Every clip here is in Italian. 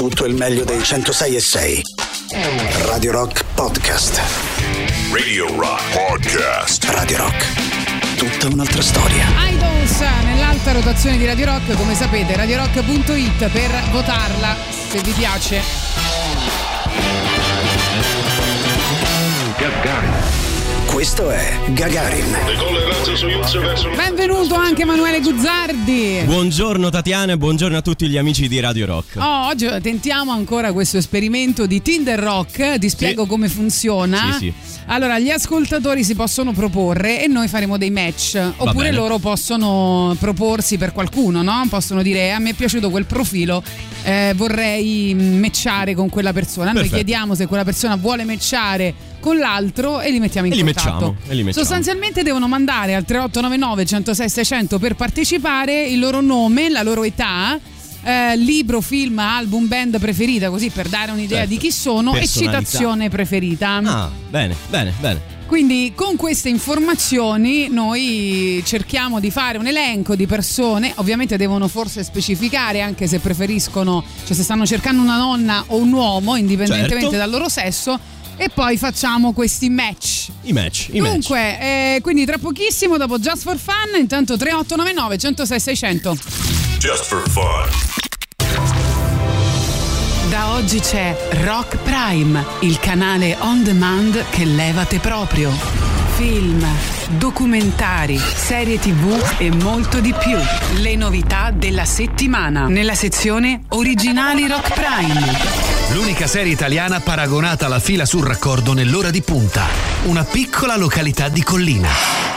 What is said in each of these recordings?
tutto il meglio dei 106 e 6. Radio Rock Podcast. Radio Rock Podcast. Radio Rock. Tutta un'altra storia. Idols nell'alta rotazione di Radio Rock, come sapete, radiorock.it per votarla se vi piace. Questo è Gagarin. Benvenuto anche Emanuele Guzzardi. Buongiorno Tatiana e buongiorno a tutti gli amici di Radio Rock. Oh, oggi tentiamo ancora questo esperimento di Tinder Rock, ti spiego Sì. come funziona. Sì, sì. Allora, gli ascoltatori si possono proporre e noi faremo dei match, oppure bene. loro possono proporsi per qualcuno, no? Possono dire "Eh, a me è piaciuto quel profilo, eh, vorrei mm, matchare con quella persona. Noi Perfetto. chiediamo se quella persona vuole matchare con l'altro e li mettiamo in E li contatto. e li matchiamo. Sostanzialmente devono mandare al 3899 106 600 per partecipare il loro nome, la loro età. eh, libro, film, album, band preferita, così per dare un'idea Certo. di chi sono e citazione preferita. Ah, bene, bene, bene. Quindi con queste informazioni noi cerchiamo di fare un elenco di persone, ovviamente devono forse specificare anche se preferiscono, cioè se stanno cercando una donna o un uomo, indipendentemente Certo. dal loro sesso, e poi facciamo questi match. I match, i match. Dunque, eh, quindi tra pochissimo dopo Just for Fun, intanto 3899 106 600. Just for fun. Da oggi c'è Rock Prime, il canale on demand che levate proprio. Film, documentari, serie tv e molto di più. Le novità della settimana nella sezione Originali Rock Prime. L'unica serie italiana paragonata alla fila sul raccordo nell'ora di punta. Una piccola località di collina.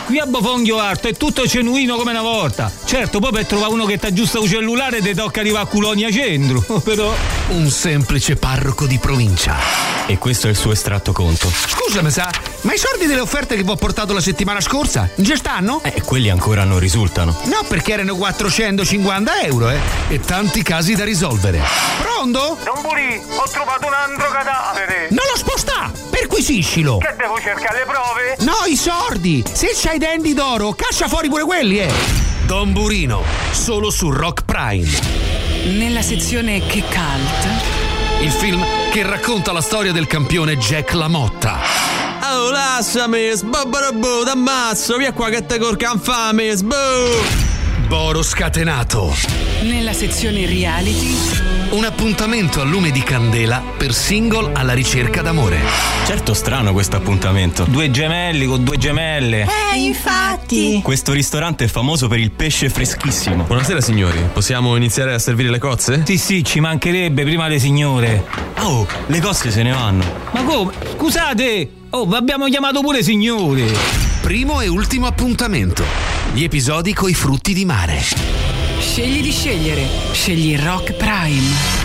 Qui a Bofonghio Alto è tutto genuino come una volta. Certo, poi per trovare uno che ti aggiusta un cellulare ti tocca arrivare a Culonia Centro. Però. Un semplice parroco di provincia. E questo è il suo estratto conto. Scusami, sa, ma i soldi delle offerte che vi ho portato la settimana scorsa? Già stanno? Eh, quelli ancora non risultano. No, perché erano 450 euro, eh? E tanti casi da risolvere. Pronto? Don Burì, ho trovato un altro cadavere. Non lo sposta! Perquisiscilo! Che devo cercare le prove? No, i sordi! Se c'hai i denti d'oro, caccia fuori pure quelli, eh! Don Burino, solo su Rock Prime. Nella sezione Che Cult. Il film che racconta la storia del campione Jack LaMotta. Oh, lasciami, sbobbarabbo, t'ammazzo, via qua che te corca infame, sbo! Boro scatenato. Nella sezione Reality. Un appuntamento a lume di candela per single alla ricerca d'amore. Certo strano questo appuntamento. Due gemelli con due gemelle. Questo ristorante è famoso per il pesce freschissimo. Buonasera signori, possiamo iniziare a servire le cozze? Sì, sì, ci mancherebbe prima le signore. Oh, le cose se ne vanno. Ma come? Scusate! Oh, vi abbiamo chiamato pure signore. Primo e ultimo appuntamento. Gli episodi coi frutti di mare. Scegli di scegliere. Scegli Rock Prime.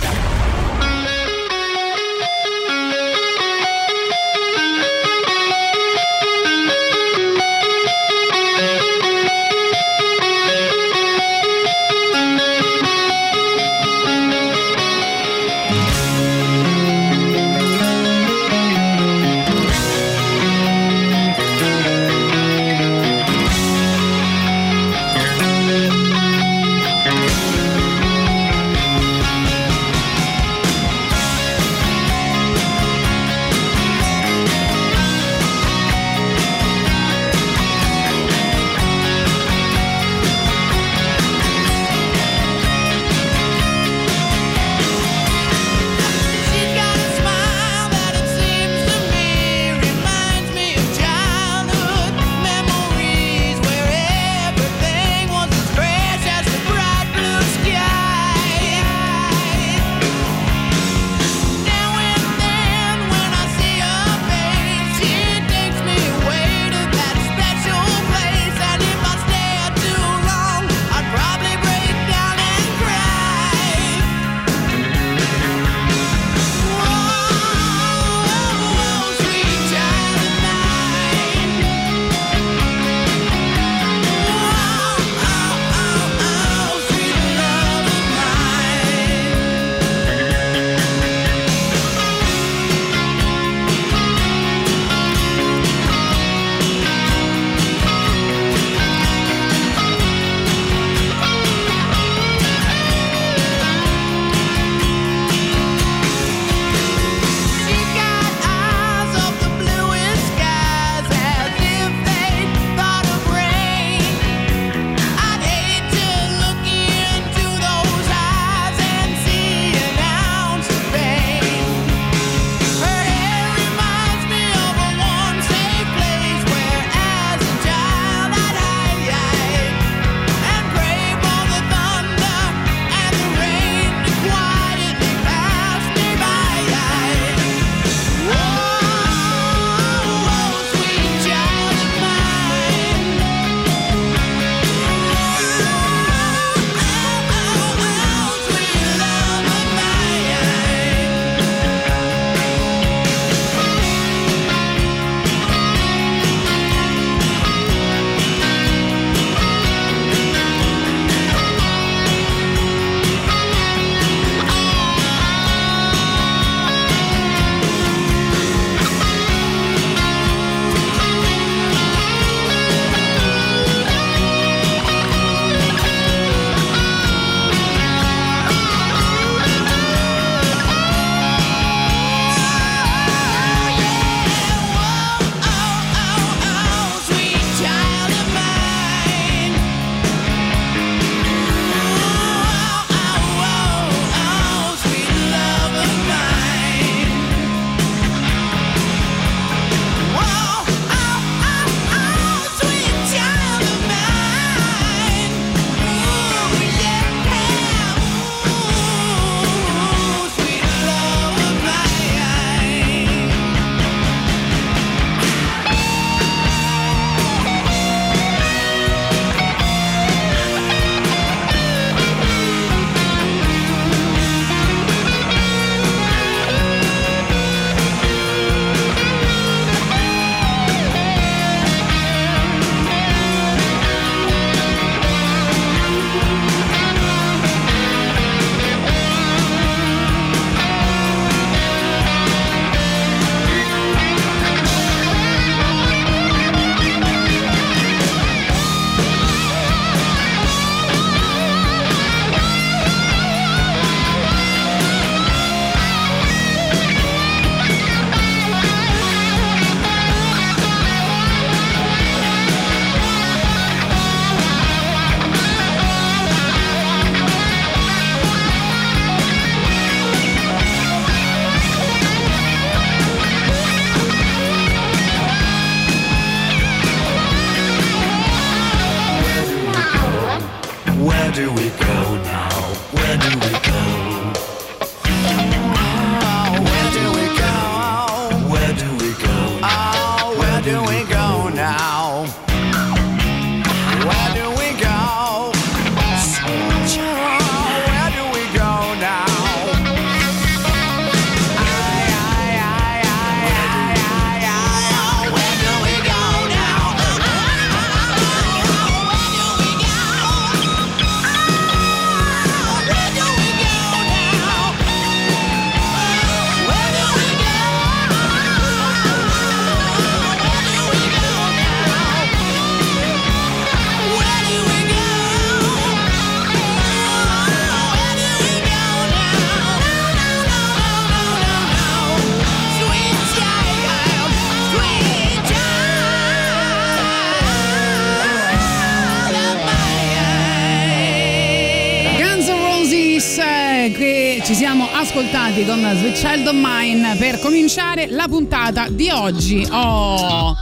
Ascoltati con Sweet Child of Mine per cominciare la puntata di oggi. Oh,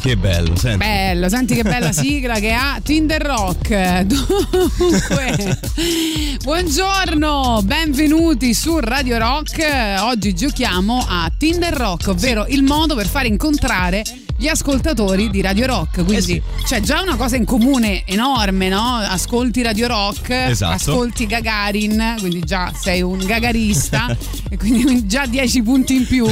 Che bello, senti. bello, senti che bella sigla che ha Tinder Rock. Dunque, buongiorno, benvenuti su Radio Rock. Oggi giochiamo a Tinder Rock, ovvero il modo per far incontrare gli ascoltatori di Radio Rock. Quindi c'è già una cosa in comune enorme, no? Ascolti Radio Rock, Esatto. ascolti Gagarin, quindi già sei un gagarista e quindi già 10 punti in più.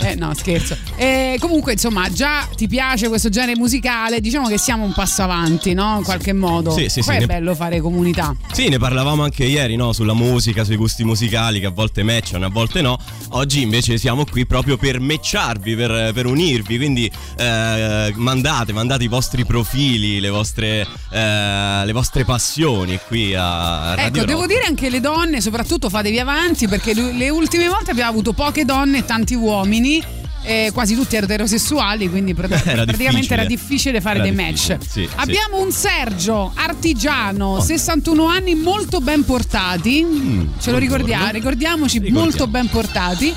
Eh, no, scherzo. E comunque, insomma, già ti piace questo genere musicale, diciamo che siamo un passo avanti, no? In qualche modo. Sì, sì, Poi sì, è ne- bello fare comunità. Sì, ne parlavamo anche ieri, no? Sulla musica, sui gusti musicali che a volte matchano, a volte no. Oggi invece siamo qui proprio per matcharvi, per, per unirvi. Quindi eh, mandate, mandate i vostri profili, le vostre, eh, le vostre passioni qui a Radio Ecco, Rock. devo dire anche le donne, soprattutto fatevi avanti perché le ultime volte abbiamo avuto poche donne e tanti uomini. eh, quasi tutti eterosessuali, quindi pr- Era praticamente difficile. era difficile fare Era dei difficile, match. sì, sì. Abbiamo un Sergio, artigiano, 61 anni, molto ben portati. Ce lo ricordiamo, ricordiamoci, Mm, Ricordiamo. molto ben portati.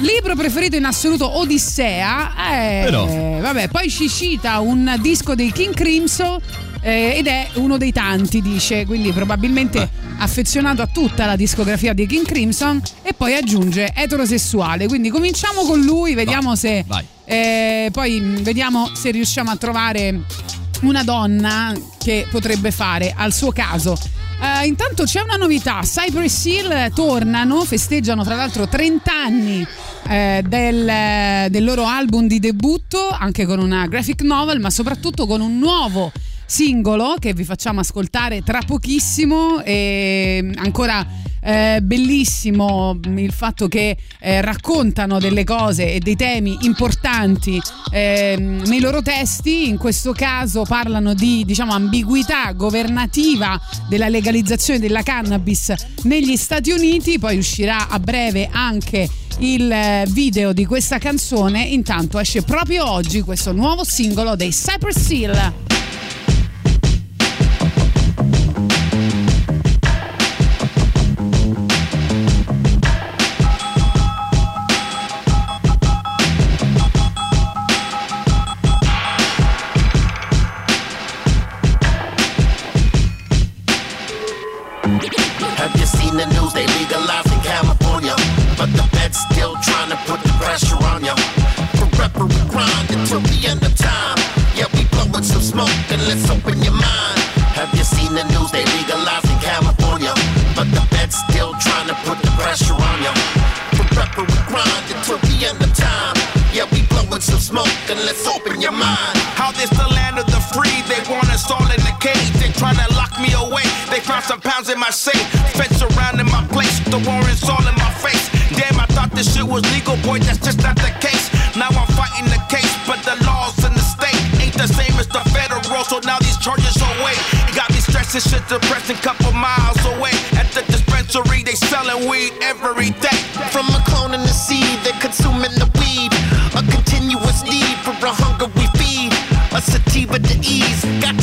Libro preferito in assoluto Odissea. Eh, Però. vabbè, poi ci cita un disco dei King Crimson eh, ed è uno dei tanti, dice, quindi probabilmente Eh. affezionato a tutta la discografia dei King Crimson e poi aggiunge eterosessuale. Quindi cominciamo con lui, vediamo se vai. eh, poi mh, vediamo se riusciamo a trovare una donna che potrebbe fare al suo caso. Eh, intanto c'è una novità, Cypress Hill eh, tornano, festeggiano tra l'altro 30 anni eh, del, del loro album di debutto, anche con una graphic novel, ma soprattutto con un nuovo singolo che vi facciamo ascoltare tra pochissimo. E ancora eh, bellissimo il fatto che eh, raccontano delle cose e dei temi importanti ehm, nei loro testi. In questo caso parlano di diciamo ambiguità governativa della legalizzazione della cannabis negli Stati Uniti. Poi uscirà a breve anche il eh, video di questa canzone. Intanto esce proprio oggi questo nuovo singolo dei Cypress Hill They all in the cage. They tryna lock me away. They found some pounds in my safe. Feds surrounding my place. The warrants all in my face. Damn, I thought this shit was legal, boy. That's just not the case. Now I'm fighting the case, but the laws in the state ain't the same as the federal. So now these charges are weight. Got me stressing, shit depressing, couple miles away. At the dispensary, they selling weed every day. From a clone in the seed, they're consuming the weed. A continuous need for a hunger we feed. A sativa to ease, got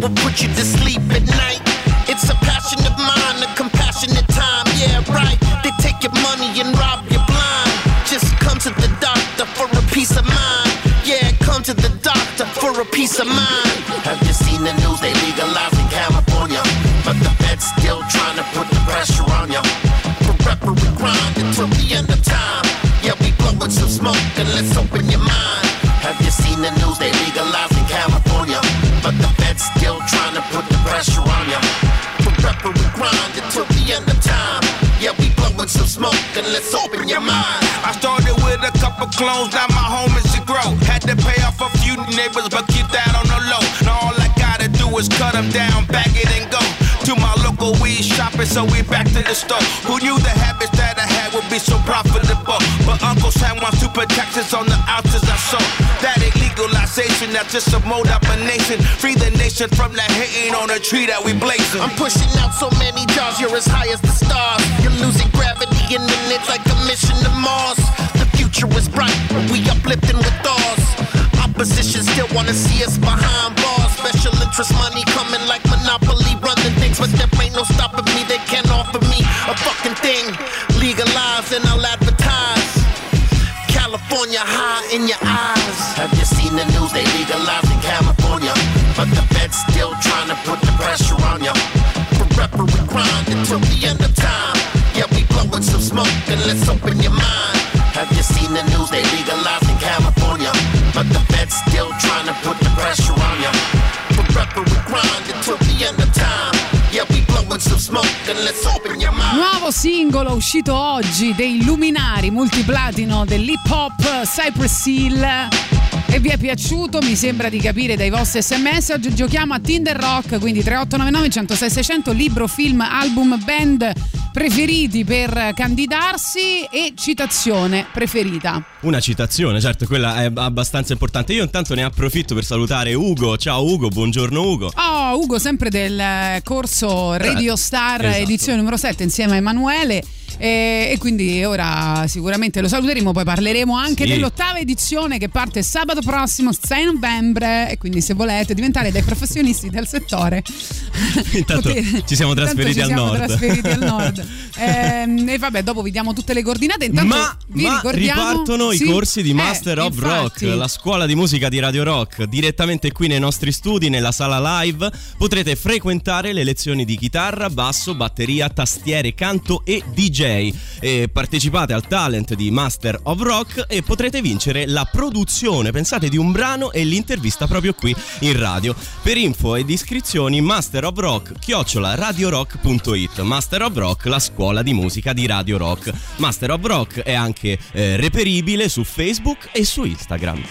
will put you to sleep at night. It's a passion of mine, a compassionate time. Yeah, right. They take your money and rob you blind. Just come to the doctor for a peace of mind. Yeah, come to the doctor for a peace of mind. Have you seen the news? They legalized smoke let's open your mind. I started with a couple clones, now my home is to grow. Had to pay off a few neighbors, but keep that on the low. Now all I gotta do is cut them down, bag it and go. To my local weed shopping, so we back to the store. Who knew the habits that I had would be so profitable? But Uncle Sam wants to put taxes on the ounces I sold. That legalization, that's just a mode up a nation. Free the nation from that hating on the tree that we blazing. I'm pushing out so many jars, you're as high as the stars. You're losing gravity then it's like a mission to Mars. The future is bright, we uplifting with ours. Opposition still wanna see us behind bars. Special interest money coming like Monopoly, running things, but there ain't no stopping me. They can't offer me a fucking thing. Legalize and I'll advertise. California high in your eyes. Have you seen the news? They legalized in California, but the feds still trying to put the pressure on you. We grind until the end let's open your mind. Have you seen the news? They legalized in California, but the feds still trying to put the pressure on you. Forever we grind until the end of time. Yeah, we blowing some smoke and let's open your mind. Nuovo singolo uscito oggi dei luminari multiplatino dell'hip hop Cypress Hill. E vi è piaciuto? Mi sembra di capire dai vostri sms. Oggi giochiamo a Tinder Rock, quindi 3899 106 600, libro, film, album, band preferiti per candidarsi e citazione preferita. Una citazione, certo, quella è abbastanza importante. Io intanto ne approfitto per salutare Ugo. Ciao Ugo, buongiorno Ugo. Oh, Ugo, sempre del eh, corso Radio Star esatto. edizione numero 7 insieme a Emanuele. E, e quindi ora sicuramente lo saluteremo, poi parleremo anche Sì. dell'ottava edizione che parte sabato prossimo, 6 novembre. E quindi se volete diventare dei professionisti del settore, Intanto potete- ci siamo trasferiti ci al siamo nord. trasferiti al nord. Ehm, e vabbè, dopo vi diamo tutte le coordinate. Intanto ma, vi ma ripartono Sì? i corsi di Eh, Master of infatti. Rock, la scuola di musica di Radio Rock, direttamente qui nei nostri studi, nella sala live. Potrete frequentare le lezioni di chitarra, basso, batteria, tastiere, canto e DJ. E partecipate al talent di Master of Rock e potrete vincere la produzione, pensate, di un brano e l'intervista proprio qui in radio. Per info ed iscrizioni Master of Rock, chiocciola radiorock.it. Master of Rock, la scuola di musica di Radio Rock. Master of Rock è anche eh, reperibile su Facebook e su Instagram.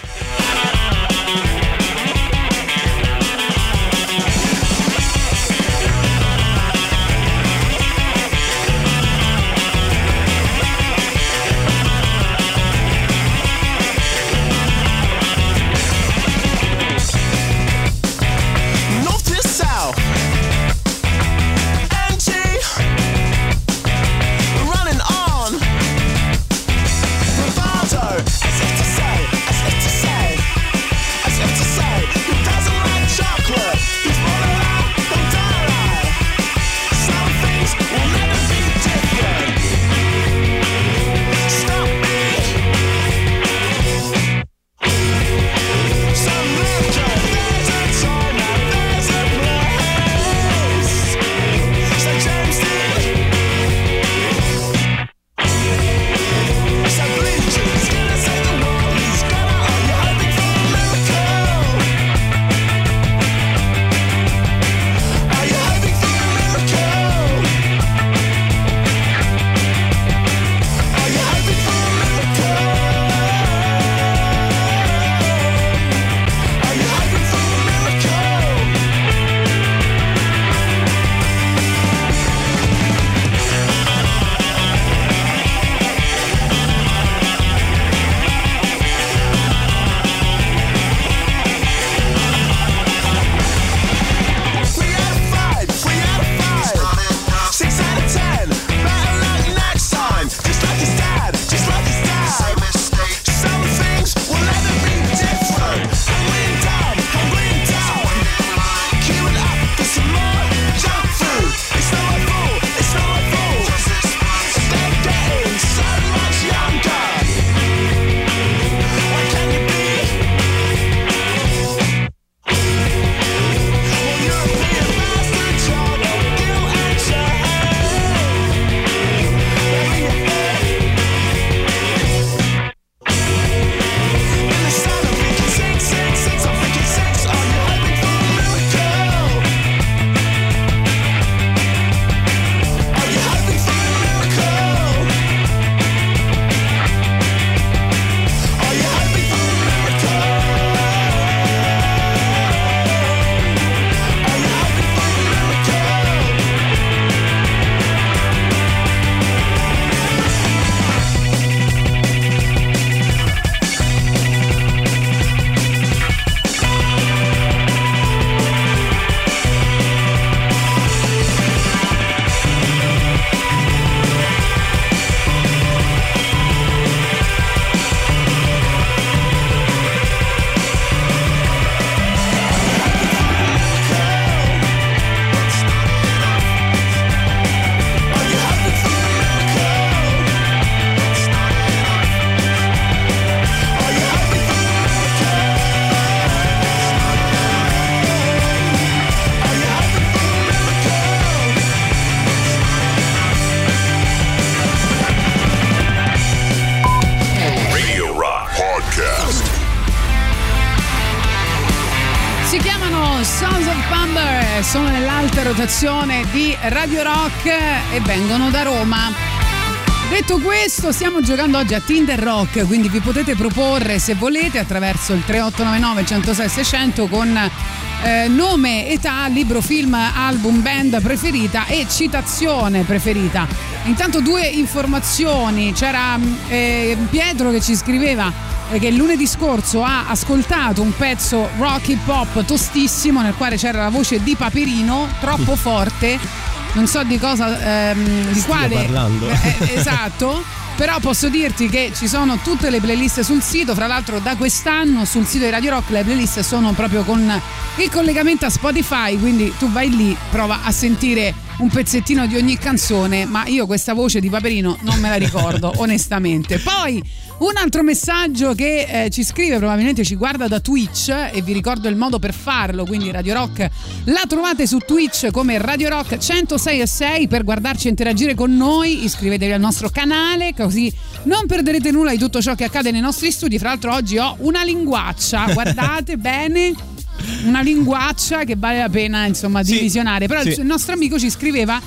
Rotazione di Radio Rock e vengono da Roma. Detto questo, stiamo giocando oggi a Tinder Rock, quindi vi potete proporre se volete attraverso il 3899 106 600 con eh, nome, età, libro, film, album, band preferita e citazione preferita. Intanto due informazioni, c'era eh, Pietro che ci scriveva che lunedì scorso ha ascoltato un pezzo rock hip hop tostissimo nel quale c'era la voce di Paperino troppo forte. Non so di cosa ehm, di quale parlando. Eh, esatto. Però posso dirti che ci sono tutte le playlist sul sito, fra l'altro da quest'anno sul sito di Radio Rock le playlist sono proprio con il collegamento a Spotify, quindi tu vai lì, prova a sentire un pezzettino di ogni canzone, ma io questa voce di Paperino non me la ricordo onestamente. Poi un altro messaggio che eh, ci scrive, probabilmente ci guarda da Twitch e vi ricordo il modo per farlo, quindi Radio Rock la trovate su Twitch come Radio Rock 106 e 6 per guardarci e interagire con noi, iscrivetevi al nostro canale così non perderete nulla di tutto ciò che accade nei nostri studi. Fra l'altro oggi ho una linguaccia, guardate bene una linguaccia che vale la pena insomma Sì, visionare. Però sì. il nostro amico ci scriveva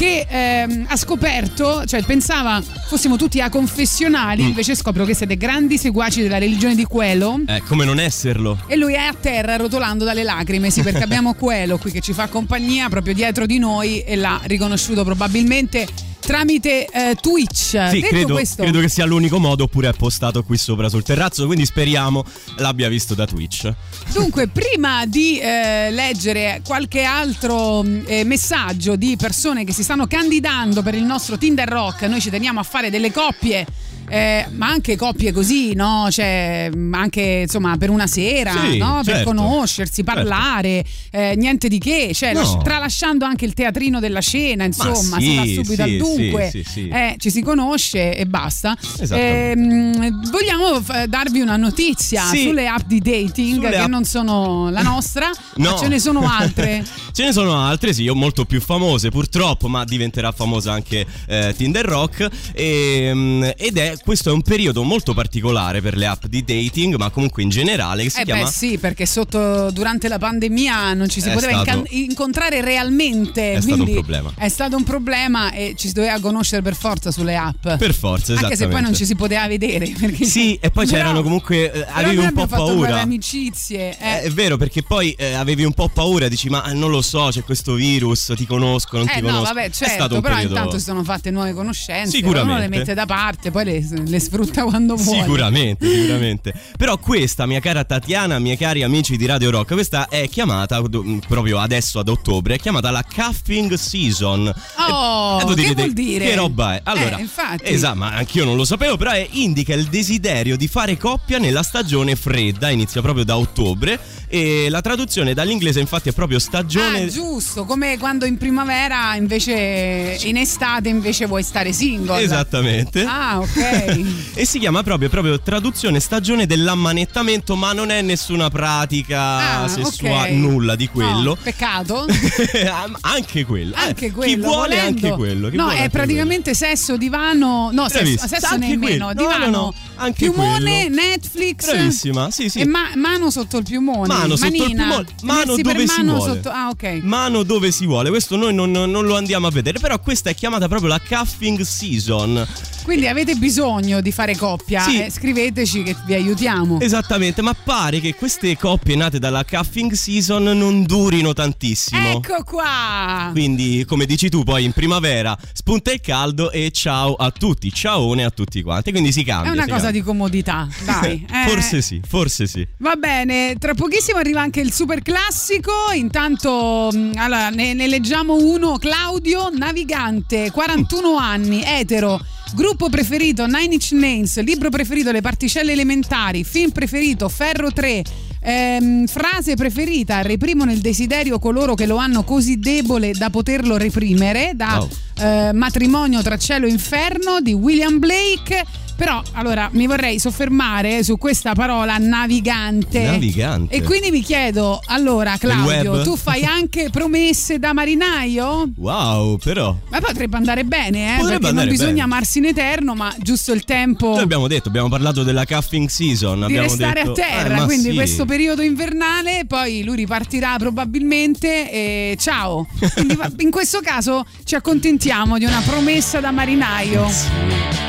che ehm, ha scoperto, cioè pensava fossimo tutti a confessionali, Mm. invece scopro che siete grandi seguaci della religione di Quello. Eh, come non esserlo? E lui è a terra rotolando dalle lacrime, sì, perché abbiamo Quello qui che ci fa compagnia proprio dietro di noi e l'ha riconosciuto probabilmente tramite eh, Twitch. Sì, credo, questo, credo che sia l'unico modo oppure è postato qui sopra sul terrazzo, quindi speriamo l'abbia visto da Twitch. Dunque, prima di eh, leggere qualche altro mh, eh, messaggio di persone che si stanno candidando per il nostro Tinder Rock, noi ci teniamo a fare delle coppie. Eh, ma anche coppie così, no? Cioè, mh, anche insomma per una sera, Sì, no? Per certo. conoscersi, parlare, eh, niente di che, cioè, No. lasci- tralasciando anche il teatrino della scena, insomma, sì, si va subito sì, al dunque, eh, ci si conosce e basta. Ehm, vogliamo f- darvi una notizia sulle app di dating Sulle che app- non sono la nostra, ma No. ce ne sono altre. Ce ne sono altre, sì, molto più famose purtroppo, ma diventerà famosa anche eh, Tinder Rock. E, mm, ed è questo è un periodo molto particolare per le app di dating, ma comunque in generale, che si eh chiama. beh sì, perché sotto durante la pandemia non ci si È poteva stato- incontrare realmente. È stato un problema. È stato un problema e ci si doveva conoscere per forza sulle app. Per forza, Anche se poi non ci si poteva vedere. Sì, e poi Però- c'erano comunque. eh, però avevi un po' paura. amicizie. eh. Eh, È vero, perché poi eh, avevi un po' paura, dici, ma eh, non lo so, c'è questo virus, ti conosco, non Eh ti no, conosco. vabbè, è stato certo, però periodo... intanto si sono fatte nuove conoscenze, Sicuramente. uno le mette da parte, poi le, le sfrutta quando vuole. Sicuramente, sicuramente. Però questa, mia cara Tatiana, miei cari amici di Radio Rock, questa è chiamata do- proprio adesso ad ottobre, è chiamata la cuffing season. Oh, E- e voi che direte, vuol dire? Che roba è? Allora, Eh, infatti. esatto, ma anch'io non lo sapevo, però è- indica il desiderio di fare coppia nella stagione fredda, inizia proprio da ottobre e la traduzione dall'inglese infatti è proprio stagione Ah, giusto, come quando in primavera invece in estate invece vuoi stare single. Esattamente. Ah, ok. E si chiama proprio, proprio traduzione stagione dell'ammanettamento, ma non è nessuna pratica Ah, sessuale, ok. nulla di quello. No, peccato. anche quello. Eh, Anche Chi quello. vuole volendo. anche quello. chi no, è praticamente sesso, divano. No, sesso, Bravissima. sesso Anche nemmeno. quello. No, Divano. no, no, anche piumone, quello. Netflix. Bravissima, sì, sì. E ma- mano sotto il piumone. Mano sotto il Manina. piumone, mano Messi dove si mano vuole. sotto- Ah, ok. Mano dove si vuole, questo noi non, non lo andiamo a vedere, però questa è chiamata proprio la cuffing season. Quindi avete bisogno di fare coppia. Sì. eh, scriveteci che vi aiutiamo. Esattamente, ma pare che queste coppie nate dalla cuffing season non durino tantissimo. Ecco qua. Quindi, come dici tu, poi in primavera spunta il caldo e ciao a tutti, ciaone a tutti quanti. Quindi si cambia. È una cosa cambia. di comodità, dai. eh. Forse sì, forse sì. Va bene, tra pochissimo arriva anche il super classico. Intanto, mh, allora, ne, ne leggiamo uno. Claudio Navigante, 41 anni, etero. Gruppo preferito Nine Inch Nails, libro preferito Le particelle elementari, film preferito Ferro 3, ehm, frase preferita reprimono il desiderio coloro che lo hanno così debole da poterlo reprimere, da Wow. eh, Matrimonio tra cielo e inferno di William Blake. Però allora mi vorrei soffermare su questa parola navigante. Navigante. E quindi mi chiedo, allora Claudio, tu fai anche promesse da marinaio? Wow, però. Ma potrebbe andare bene, eh? Potrebbe perché non bisogna bene. amarsi in eterno, ma giusto il tempo. Noi abbiamo detto, abbiamo parlato della cuffing season, di restare detto, a terra, eh, quindi sì. questo periodo invernale, poi lui ripartirà probabilmente e ciao. Quindi in questo caso ci accontentiamo di una promessa da marinaio. Sì.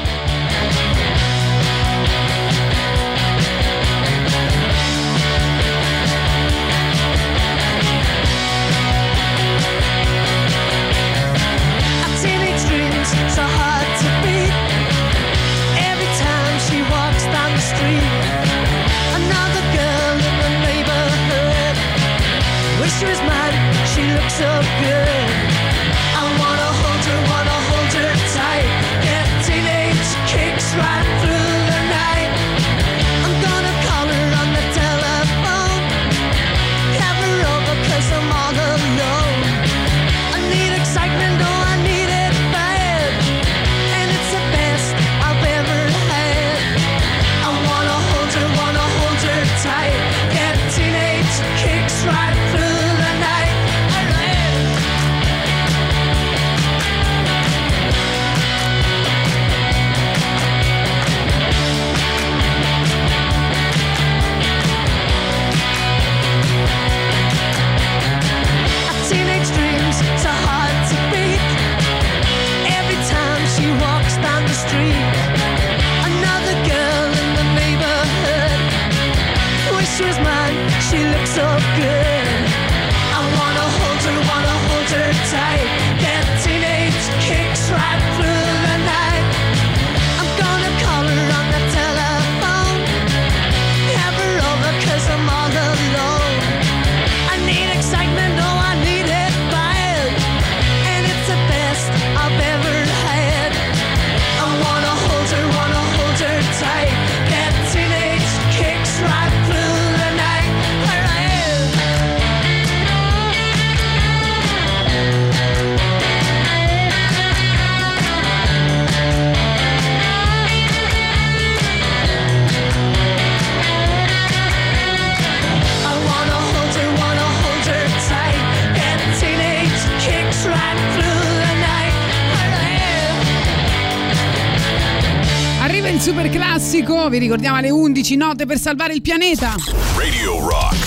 vi ricordiamo alle 11 note per salvare il pianeta. Radio Rock.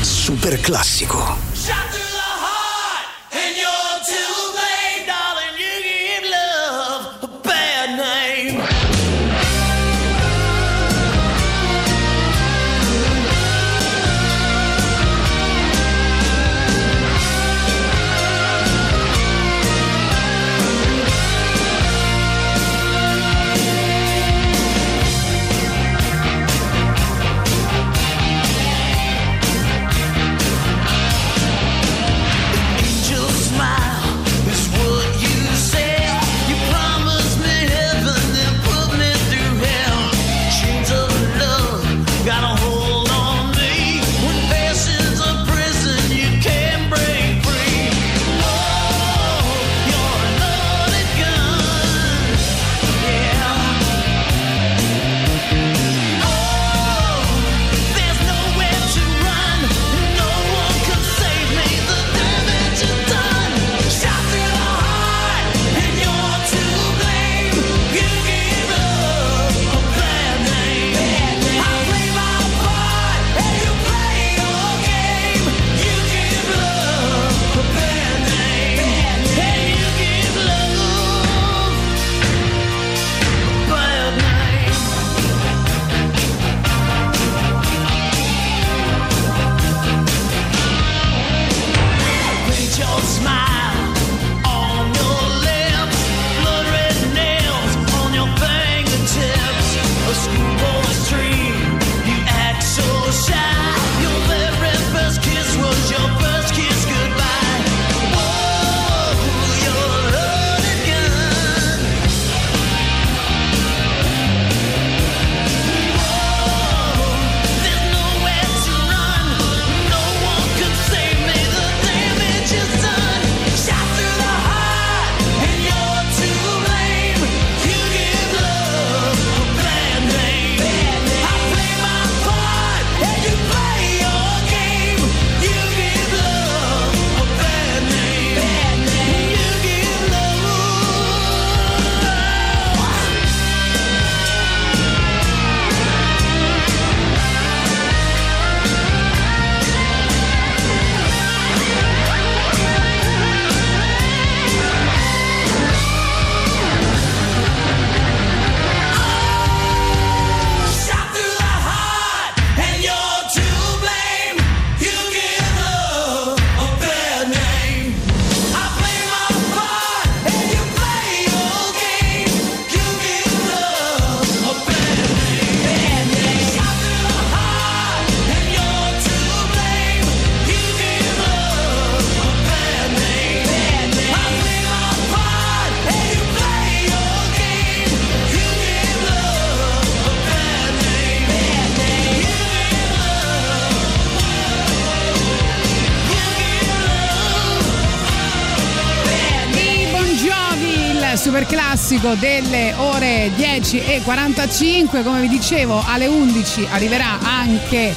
Super classico. Classico delle ore 10 e 45. Come vi dicevo, alle 11 arriverà anche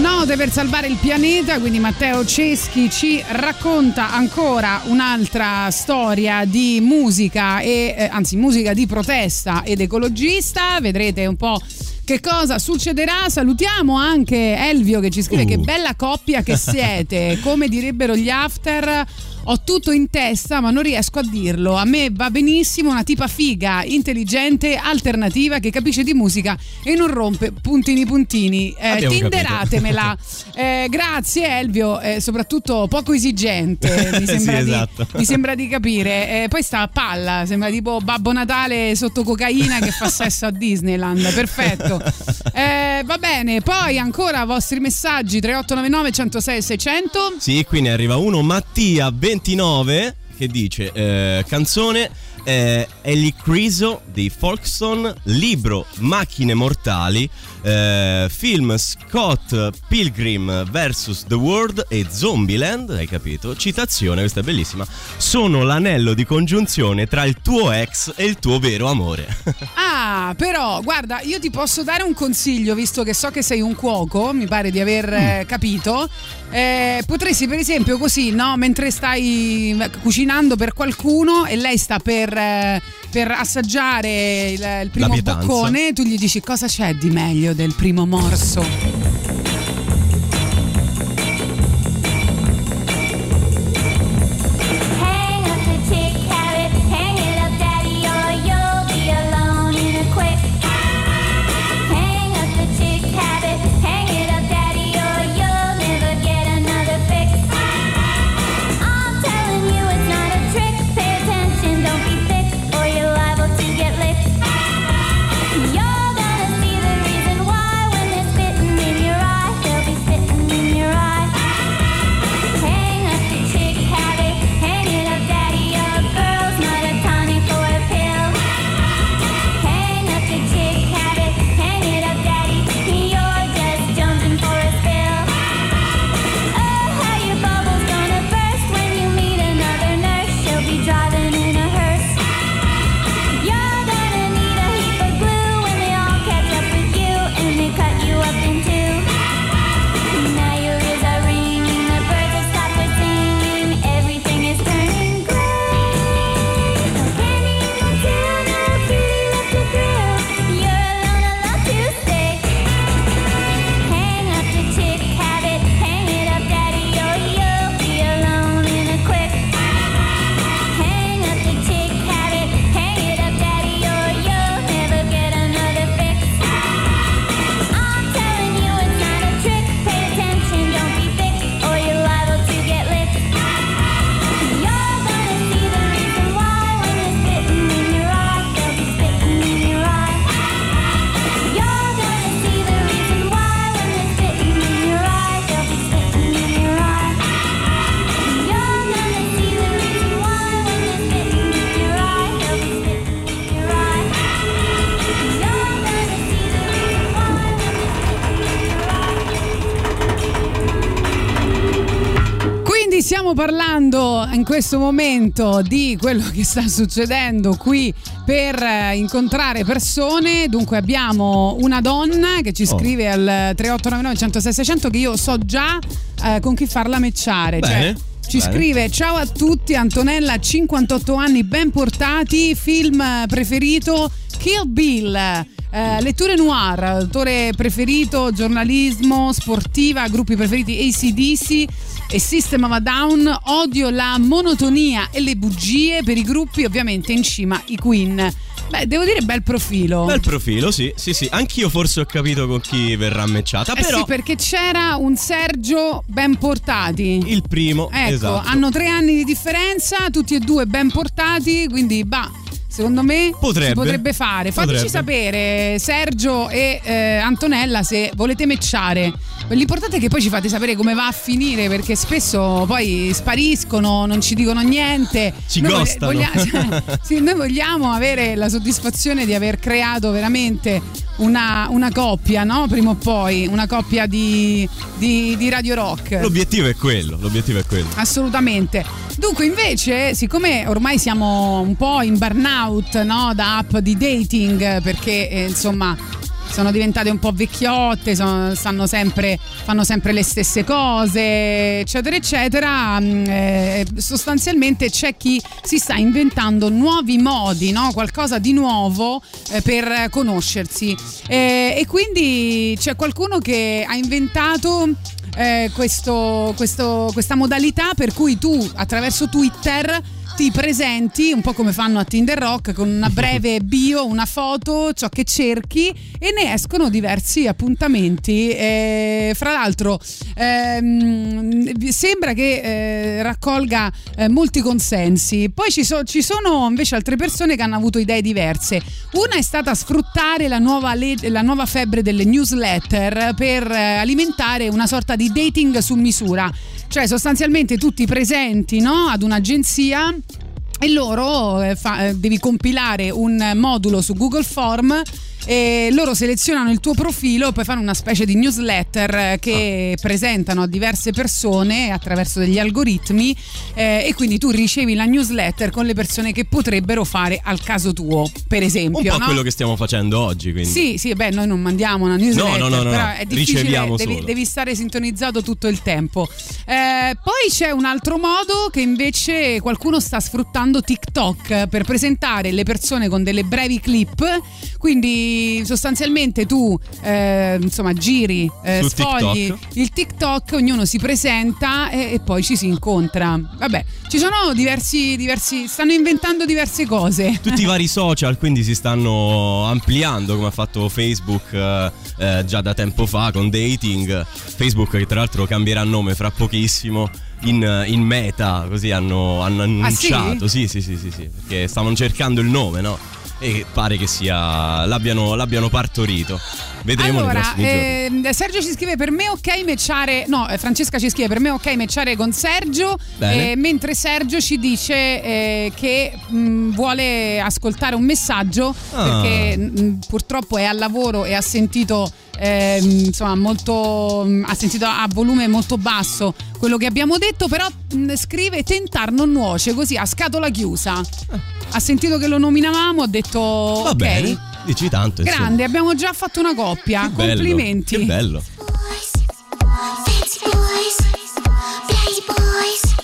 Note per salvare il pianeta, quindi Matteo Ceschi ci racconta ancora un'altra storia di musica e eh, anzi musica di protesta ed ecologista, vedrete un po' che cosa succederà. Salutiamo anche Elvio che ci scrive Uh. che bella coppia che siete, come direbbero gli after. Ho tutto in testa, ma non riesco a dirlo. A me va benissimo una tipa figa, intelligente, alternativa che capisce di musica e non rompe puntini puntini. Eh, tinderatemela. Eh, grazie Elvio, eh, soprattutto poco esigente, mi Sì, sembra, esatto. di, mi sembra di capire. Eh, poi sta a palla, sembra tipo Babbo Natale sotto cocaina che fa sesso a Disneyland. Perfetto. Eh, va bene, poi ancora vostri messaggi 3899 106 600. Sì, qui ne arriva uno, Mattia29, che dice eh, canzone eh, Ellie Criso di Folkstone, libro Macchine Mortali, eh, film Scott Pilgrim vs. The World e Zombieland, hai capito? Citazione, questa è bellissima. Sono l'anello di congiunzione tra il tuo ex e il tuo vero amore. Ah, però guarda, io ti posso dare un consiglio, visto che so che sei un cuoco, mi pare di aver eh, capito. Eh, potresti, per esempio, così, no? Mentre stai cucinando per qualcuno e lei sta per, eh, per assaggiare il, il primo boccone, tu gli dici cosa c'è di meglio del primo morso. Parlando in questo momento di quello che sta succedendo qui per eh, incontrare persone. Dunque abbiamo una donna che ci Oh. scrive al 3899 106 600 che io so già eh, con chi farla matchare. Cioè, Bene, ci bene. scrive ciao a tutti, Antonella 58 anni ben portati, film preferito Kill Bill. Eh, letture noir, autore preferito, giornalismo, sportiva, gruppi preferiti ACDC e System of a Down. Odio la monotonia e le bugie per i gruppi, ovviamente in cima i Queen. Beh, devo dire bel profilo. Bel profilo, sì, sì, sì. Anch'io forse ho capito con chi verrà matchata, Eh però sì, perché c'era un Sergio ben portati. il primo, Ecco, esatto. hanno tre anni di differenza, tutti e due ben portati, quindi bah. Secondo me Potrebbe. si potrebbe fare. Fateci Potrebbe. sapere, Sergio e eh, Antonella, se volete matchare. L'importante è che poi ci fate sapere come va a finire, perché spesso poi spariscono, non ci dicono niente. Ci Noi ghostano. voglia- sì, noi vogliamo avere la soddisfazione di aver creato veramente una, una coppia, no? Prima o poi, una coppia di, di, di Radio Rock. L'obiettivo è quello, l'obiettivo è quello. Assolutamente. Dunque, invece, siccome ormai siamo un po' in burnout no? da app di dating, perché eh, insomma sono diventate un po' vecchiotte, sono, sempre, fanno sempre le stesse cose, eccetera, eccetera. mm, eh, sostanzialmente c'è chi si sta inventando nuovi modi, no? qualcosa di nuovo eh, per conoscersi. Eh, e quindi c'è qualcuno che ha inventato eh, questo- questo- questa modalità per cui tu attraverso Twitter ti presenti un po' come fanno a Tinder Rock con una breve bio, una foto, ciò che cerchi e ne escono diversi appuntamenti. Eh, fra l'altro ehm, sembra che eh, raccolga eh, molti consensi. Poi ci, so- ci sono invece altre persone che hanno avuto idee diverse. Una è stata sfruttare la nuova, le- la nuova febbre delle newsletter per eh, alimentare una sorta di dating su misura. Cioè sostanzialmente tu ti presenti no, ad un'agenzia e loro eh, fa- eh, devi compilare un modulo su Google Form e loro selezionano il tuo profilo poi fanno una specie di newsletter eh, che presentano a diverse persone attraverso degli algoritmi eh, e quindi tu ricevi la newsletter con le persone che potrebbero fare al caso tuo per esempio Un po' no? quello che stiamo facendo oggi, quindi. Sì, sì, beh, noi non mandiamo una newsletter, No, no, no, no, però è difficile, Riceviamo devi, solo. devi stare sintonizzato tutto il tempo. Eh, poi c'è un altro modo che invece qualcuno sta sfruttando TikTok per presentare le persone con delle brevi clip, quindi sostanzialmente tu eh, insomma giri, eh, Su sfogli TikTok. il TikTok, ognuno si presenta e, e poi ci si incontra. Vabbè, ci sono diversi, diversi, stanno inventando diverse cose. Tutti i vari social quindi si stanno ampliando come ha fatto Facebook eh, eh, già da tempo fa con dating. Facebook che tra l'altro cambierà nome fra pochissimo in, in meta, così hanno, hanno Ah, sì? annunciato. sì? sì, sì, sì, sì, perché stavano cercando il nome, no? E pare che sia l'abbiano, l'abbiano partorito. Vedremo Allora, ehm, Sergio ci scrive per me ok matchare, no, eh, Francesca ci scrive per me ok matchare con Sergio, eh, mentre Sergio ci dice eh, che mh, vuole ascoltare un messaggio Ah. perché mh, purtroppo è al lavoro e ha sentito ehm, insomma molto mh, ha sentito a volume molto basso quello che abbiamo detto però mh, scrive tentar non nuoce così a scatola chiusa ha sentito che lo nominavamo ha detto Va ok bene, dici tanto. insomma. Grande, abbiamo già fatto una coppia. Bello, Complimenti. Che bello. Fancy boys, lazy boys,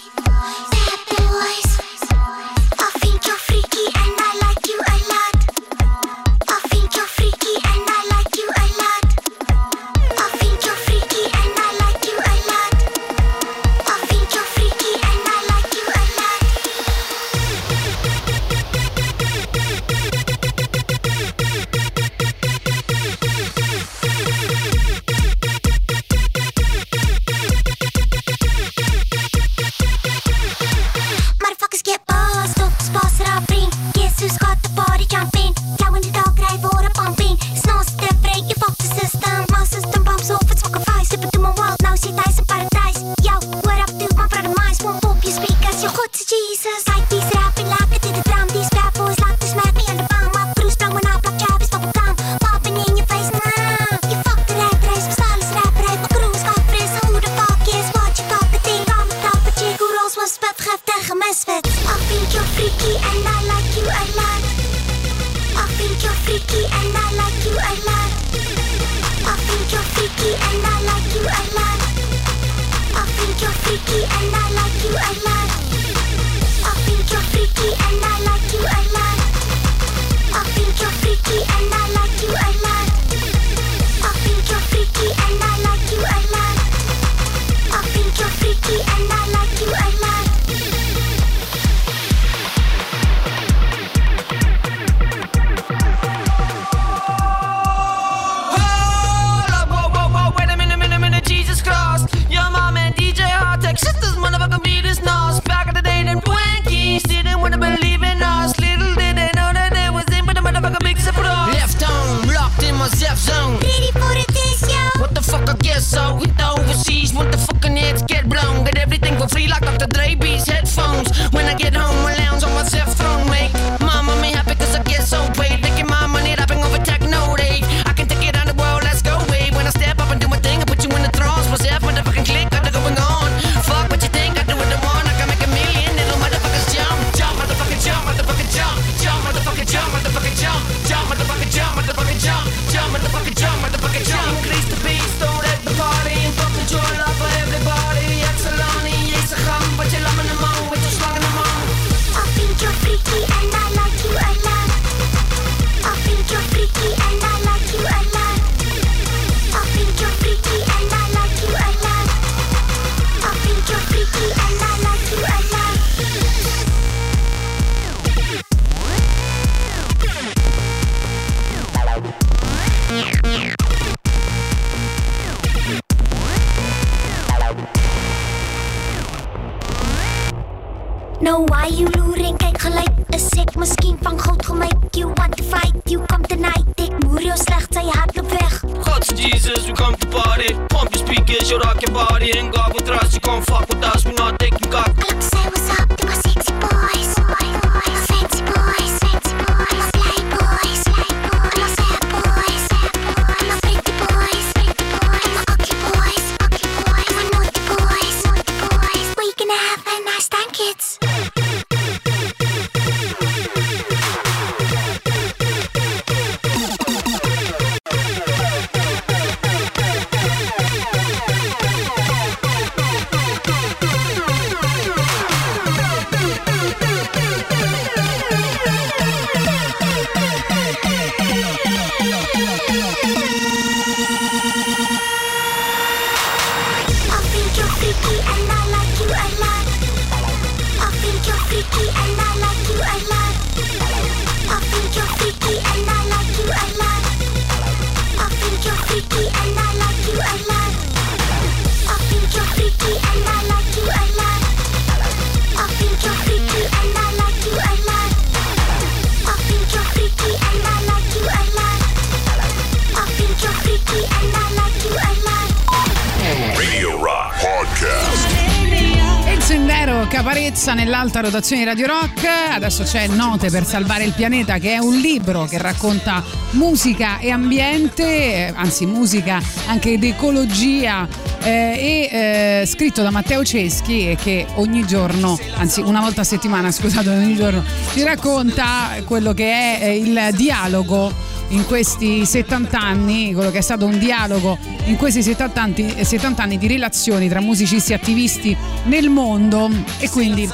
Caparezza nell'alta rotazione di Radio Rock. Adesso c'è Note per salvare il pianeta, che è un libro che racconta musica e ambiente, anzi musica anche ed ecologia. eh, e eh, scritto da Matteo Ceschi e che ogni giorno, anzi una volta a settimana, scusate, ogni giorno ci racconta quello che è eh, il dialogo in questi 70 anni, quello che è stato un dialogo in questi 70 anni, 70 anni di relazioni tra musicisti e attivisti nel mondo e quindi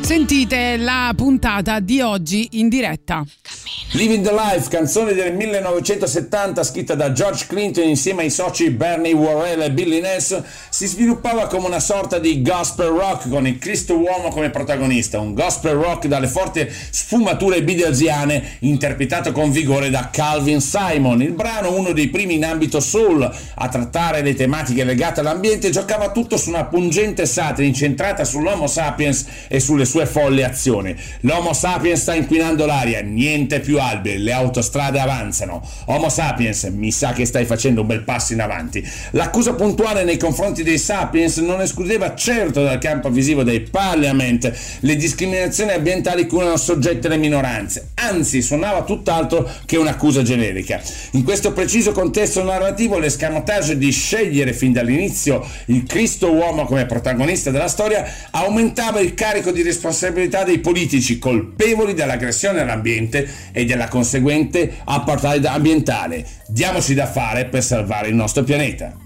sentite la puntata di oggi in diretta. Living the Life, canzone del 1970 scritta da George Clinton insieme ai soci Bernie Worrell e Billy Ness, si sviluppava come una sorta di gospel rock con il Cristo uomo come protagonista, un gospel rock dalle forti sfumature beatlesiane interpretato con vigore da Calvin Simon. Il brano, uno dei primi in ambito soul a trattare le tematiche legate all'ambiente, giocava tutto su una pungente satira incentrata sull'Homo sapiens e sulle sue folle azioni. L'Homo sapiens sta inquinando l'aria, niente più alberi, le autostrade avanzano. Homo sapiens, mi sa che stai facendo un bel passo in avanti. L'accusa puntuale nei confronti dei sapiens non escludeva certo dal campo visivo dei parliament le discriminazioni ambientali cui erano soggette le minoranze, anzi suonava tutt'altro che un'accusa generica. In questo preciso contesto narrativo l'escamotage di scegliere fin dall'inizio il Cristo uomo come protagonista della storia aumentava il carico di responsabilità dei politici colpevoli dell'aggressione all'ambiente e della conseguente apartheid ambientale. Diamoci da fare per salvare il nostro pianeta.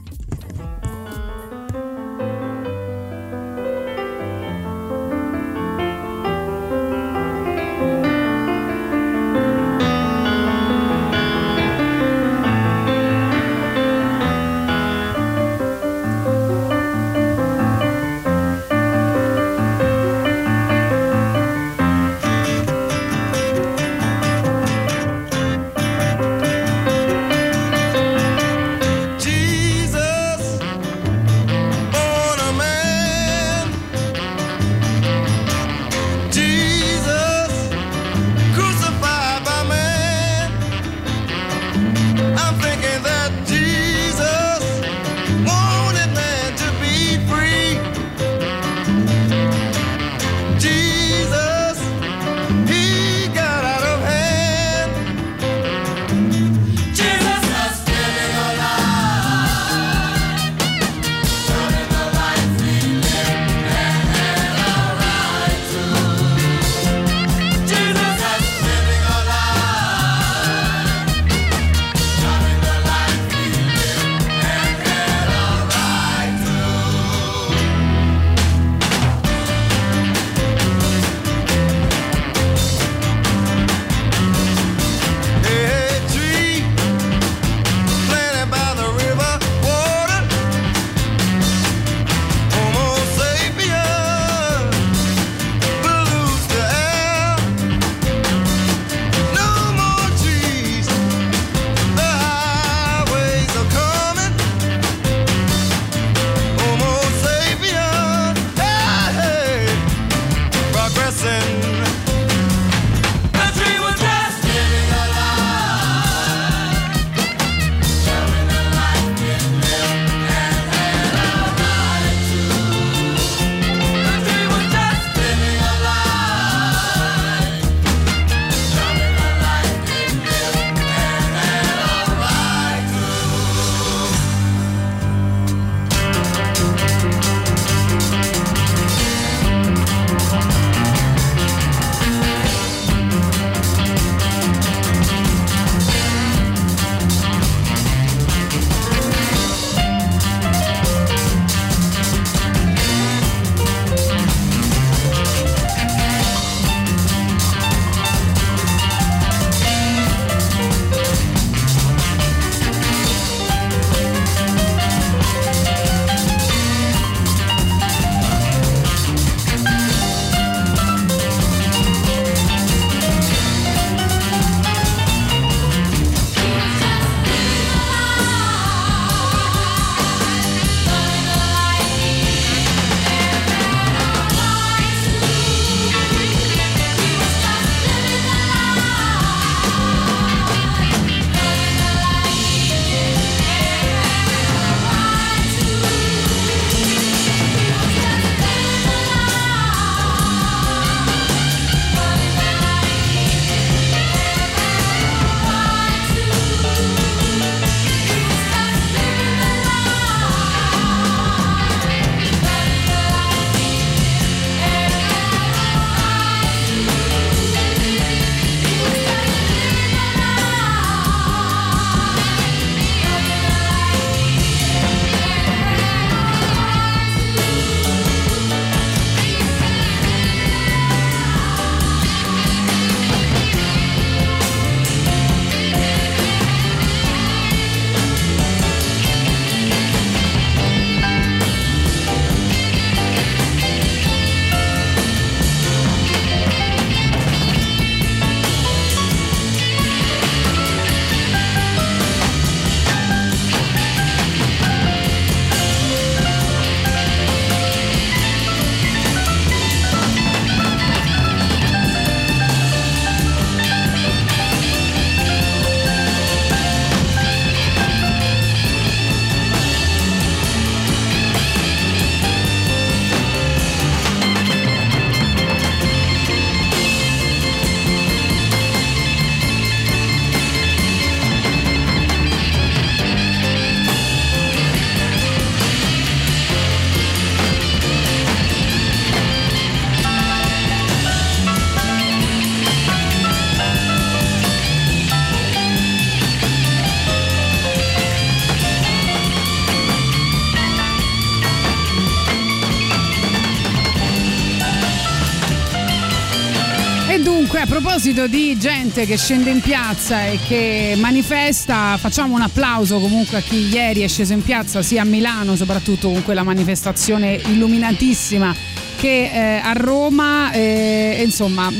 Proposito di gente che scende in piazza e che manifesta, facciamo un applauso comunque a chi ieri è sceso in piazza, sia a Milano, soprattutto con quella manifestazione illuminatissima che eh, a Roma eh, insomma mh,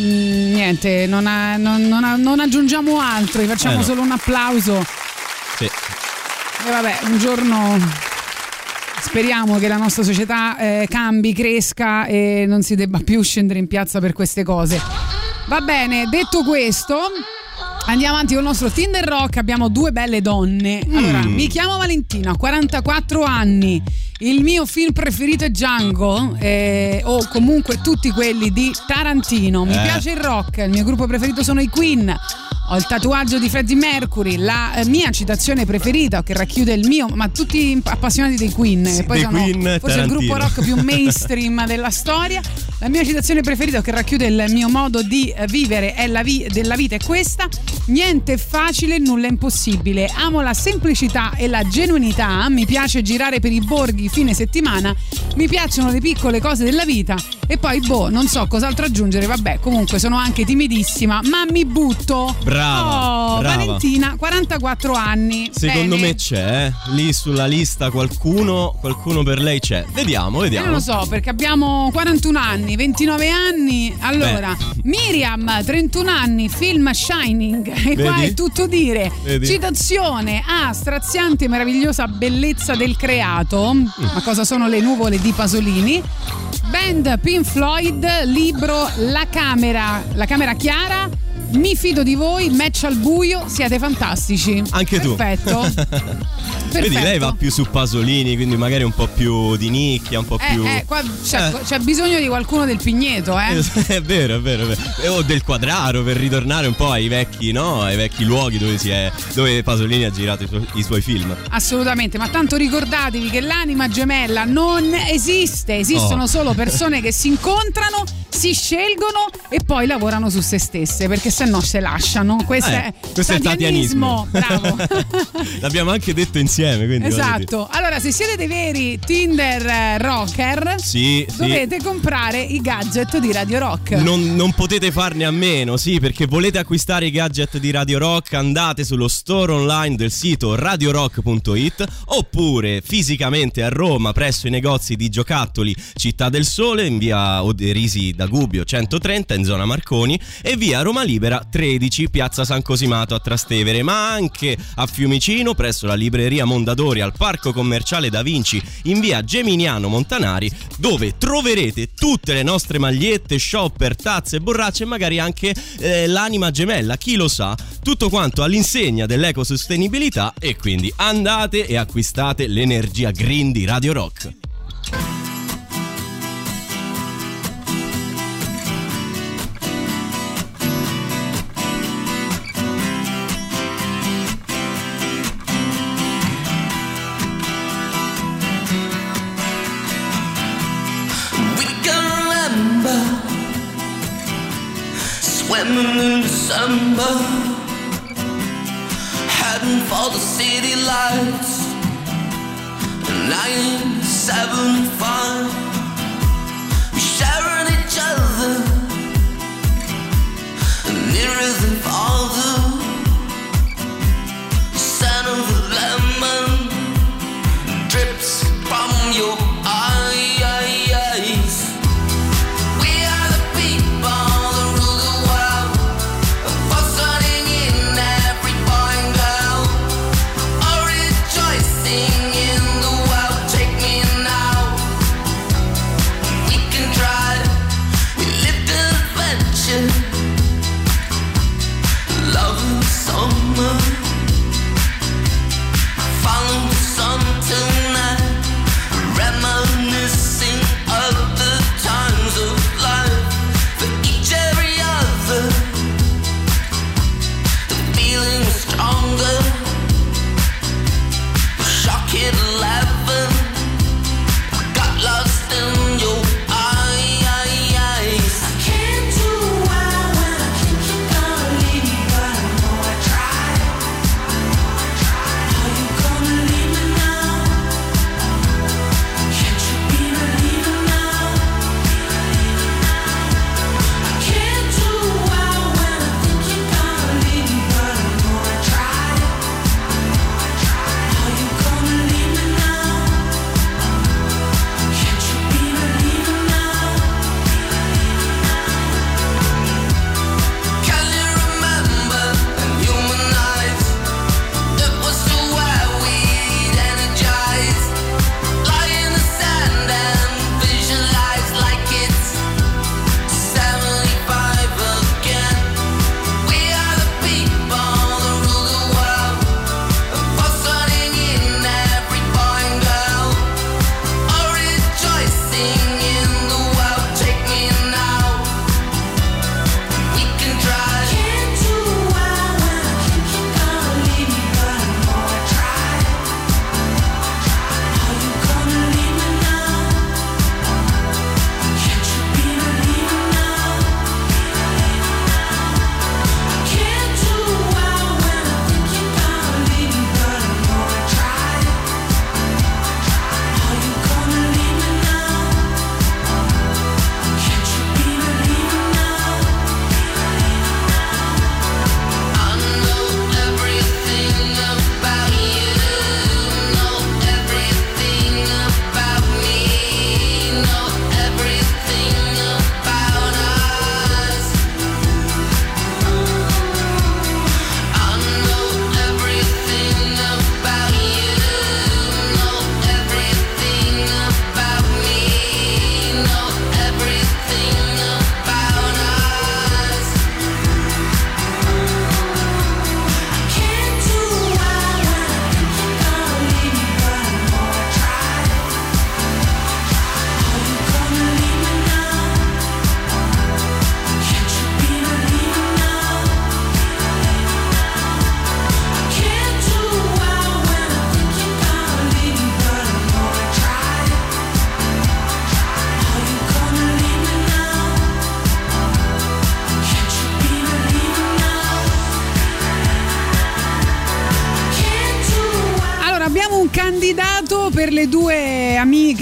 niente non, ha- non- non ha- non aggiungiamo altro facciamo Eh no. solo un applauso Sì. e vabbè un giorno speriamo che la nostra società eh, cambi cresca e non si debba più scendere in piazza per queste cose va bene detto questo Andiamo avanti con il nostro Tinder Rock, abbiamo due belle donne. Allora, Mm. mi chiamo Valentina, ho 44 anni. Il mio film preferito è Django, eh, o comunque tutti quelli di Tarantino. Mi Eh. piace il rock, il mio gruppo preferito sono i Queen. Ho il tatuaggio di Freddie Mercury, la eh, mia citazione preferita che racchiude il mio, ma tutti appassionati dei Queen, che poi sono Queen, forse il gruppo Tarantino. rock più mainstream della storia. La mia citazione preferita che racchiude il mio modo di vivere è la vi- della vita è questa: niente è facile, nulla è impossibile. Amo la semplicità e la genuinità, mi piace girare per i borghi fine settimana, mi piacciono le piccole cose della vita e poi boh, non so cos'altro aggiungere, vabbè, comunque sono anche timidissima, ma mi butto. Brava, Oh, brava. Valentina, 44 anni. Secondo Bene. me c'è, eh. lì sulla lista qualcuno, qualcuno per lei c'è. Vediamo, Io vediamo. non lo so perché abbiamo 41 anni, 29 anni. Allora, Miriam, 31 anni, film Shining. E qua Vedi? è tutto dire. Vedi? Citazione a straziante e meravigliosa bellezza del creato. Mm. Ma cosa sono le nuvole di Pasolini? Band Pink Floyd, libro La Camera, La Camera Chiara. Mi fido di voi, match al buio, siete fantastici. Anche tu. Perfetto. Vedi, lei va più su Pasolini, quindi magari un po' più di nicchia, un po' Eh, più. eh, qua c'è, c'è bisogno di qualcuno del Pigneto, eh. È vero, è vero, è vero. O del quadraro per ritornare un po' ai vecchi, no? Ai vecchi luoghi dove, si è, dove Pasolini ha girato i, suoi- i suoi film. Assolutamente, ma tanto ricordatevi che l'anima gemella non esiste, esistono Oh. solo persone che si incontrano, si scelgono e poi lavorano su se stesse, perché se no se lasciano. Questo Eh, è questo è il tatianismo. Bravo. L'abbiamo anche detto insieme, quindi. esatto. Allora, se siete dei veri Tinder eh, rocker, Sì, sì. dovete comprare i gadget di Radio Rock. Non, non potete farne a meno, sì, perché volete acquistare i gadget di Radio Rock, andate sullo store online del sito radiorock.it oppure fisicamente a Roma presso i negozi di giocattoli Città del Sole in via Oderisi da Gubbio 130 in zona Marconi e via Roma Libera 13 piazza San Cosimato a Trastevere, ma anche a Fiumicino presso la libreria Mondadori al parco commerciale Da Vinci in via Geminiano Montanari dove troverete tutte le nostre magliette, shopper, tazze, borracce e magari anche eh, l'anima gemella, chi lo sa, tutto quanto all'insegna dell'ecosostenibilità e quindi andate e acquistate l'energia green di Radio Rock. December, heading for the city lights. 975, we sharing each other nearer than farther. Scent of the lemon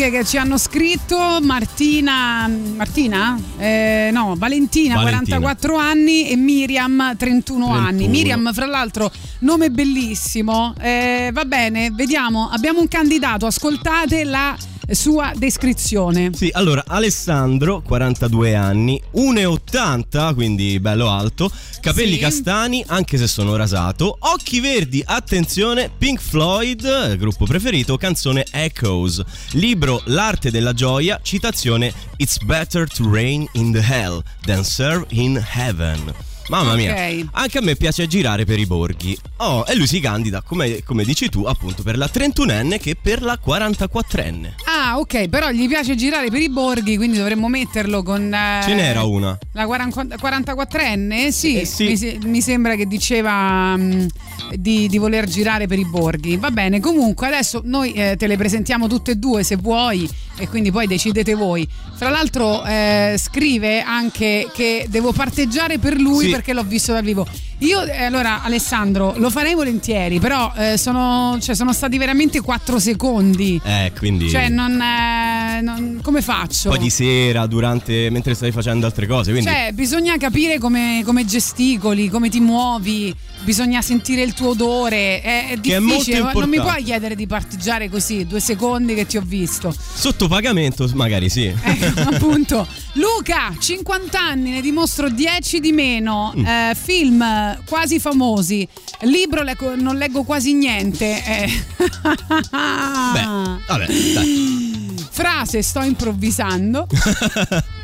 amiche che ci hanno scritto, Martina, Martina? Eh, no, Valentina, Valentina. 44 anni e Miriam, 31, 31. anni. Miriam, fra l'altro, nome bellissimo. Eh, va bene, vediamo, abbiamo un candidato, ascoltate la sua descrizione. Sì, allora Alessandro, 42 anni, 1,80, quindi bello alto, capelli Sì. castani, anche se sono rasato, occhi verdi, attenzione, Pink Floyd, gruppo preferito, canzone Echoes, libro L'arte della gioia, citazione It's better to reign in the hell than serve in heaven. Mamma mia, Ok. anche a me piace girare per i borghi. Oh, e lui si candida, come, come dici tu, appunto per la 31enne che per la 44enne. Ah, ok, però gli piace girare per i borghi, quindi dovremmo metterlo con... eh, Ce n'era una. La 40 44enne? Sì, Eh, sì. Mi, mi sembra che diceva mm, di, di voler girare per i borghi. Va bene, comunque adesso noi eh, te le presentiamo tutte e due se vuoi e quindi poi decidete voi. Fra l'altro eh, scrive anche che devo parteggiare per lui Sì. Perché l'ho visto dal vivo. Io eh, allora Alessandro lo farei volentieri, però eh, sono, cioè, sono stati veramente 4 secondi. Eh, quindi... Cioè, non, eh, non- come faccio? poi di sera, durante, mentre stai facendo altre cose. Quindi Cioè, bisogna capire come, come gesticoli, come ti muovi, bisogna sentire il tuo odore. È, è è difficile, ma non mi puoi chiedere di parteggiare così, due secondi che ti ho visto. sotto pagamento, magari sì. Ecco, appunto. Luca, 50 anni, ne dimostro 10 di meno. Mm. Eh, film eh, quasi famosi. Libro leggo- non leggo quasi niente. Eh. Beh, vabbè, dai. Frase, sto improvvisando.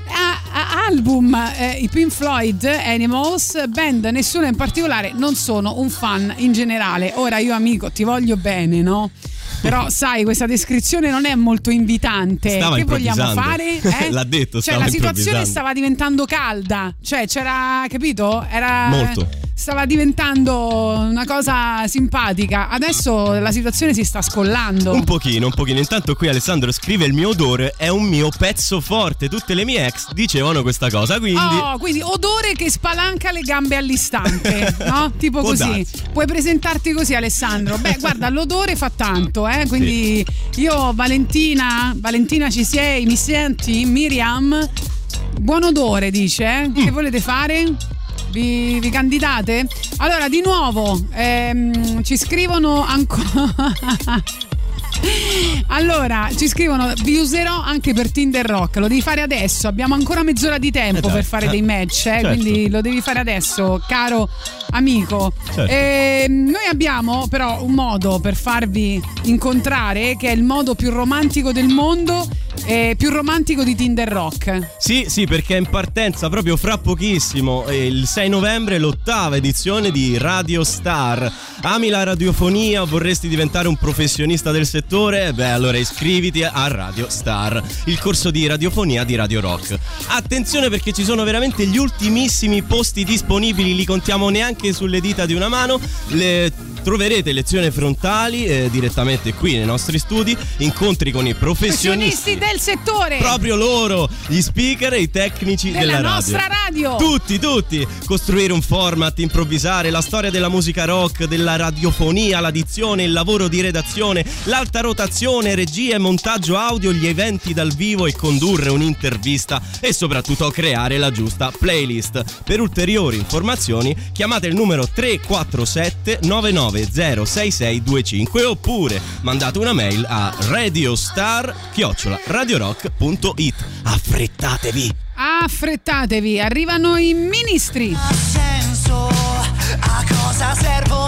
Album eh, i Pink Floyd Animals band nessuna in particolare non sono un fan in generale ora io amico ti voglio bene no? però sai questa descrizione non è molto invitante Stava che vogliamo fare? Eh? L'ha detto, cioè stava la situazione stava diventando calda cioè c'era capito? era Molto. Stava diventando una cosa simpatica adesso la situazione si sta scollando Un pochino, un pochino. Intanto qui Alessandro scrive il mio odore è un mio pezzo forte. Tutte le mie ex dicevano questa cosa, quindi Oh, quindi odore che spalanca le gambe all'istante, no? Tipo Può così. darsi. Puoi presentarti così, Alessandro. Beh, guarda, l'odore fa tanto, eh? Quindi io, Valentina, Valentina ci sei, mi senti? Miriam, buon odore, dice. eh? Mm. Che volete fare? Vi, vi candidate? Allora, di nuovo, ehm, ci scrivono ancora. Allora, ci scrivono: Vi userò anche per Tinder Rock. Lo devi fare adesso. Abbiamo ancora mezz'ora di tempo Eh per fare eh, dei match, eh, certo. quindi lo devi fare adesso, caro amico. Certo. Ehm, noi abbiamo però un modo per farvi incontrare, che è il modo più romantico del mondo, e più romantico di Tinder Rock. Sì, sì, perché è in partenza proprio fra pochissimo, eh, il 6 novembre, l'ottava edizione di Radio Star. Ami la radiofonia vorresti diventare un professionista del settore? Beh, allora iscriviti a Radio Star, il corso di radiofonia di Radio Rock. Attenzione perché ci sono veramente gli ultimissimi posti disponibili, li contiamo neanche sulle dita di una mano. Le- Troverete lezioni frontali eh, direttamente qui nei nostri studi, incontri con i professionisti Professionisti del settore. proprio loro, gli speaker e i tecnici Della della, radio. nostra radio. Tutti, tutti. Costruire un format, improvvisare, la storia della musica rock, della radiofonia, la dizione, il lavoro di redazione, l'alta rotazione, regia e montaggio audio, gli eventi dal vivo e condurre un'intervista e soprattutto creare la giusta playlist. Per ulteriori informazioni chiamate il numero 347 990 6625 oppure mandate una mail a radiostar@radiorock.it. Affrettatevi! Affrettatevi, arrivano i ministri. senso a cosa servono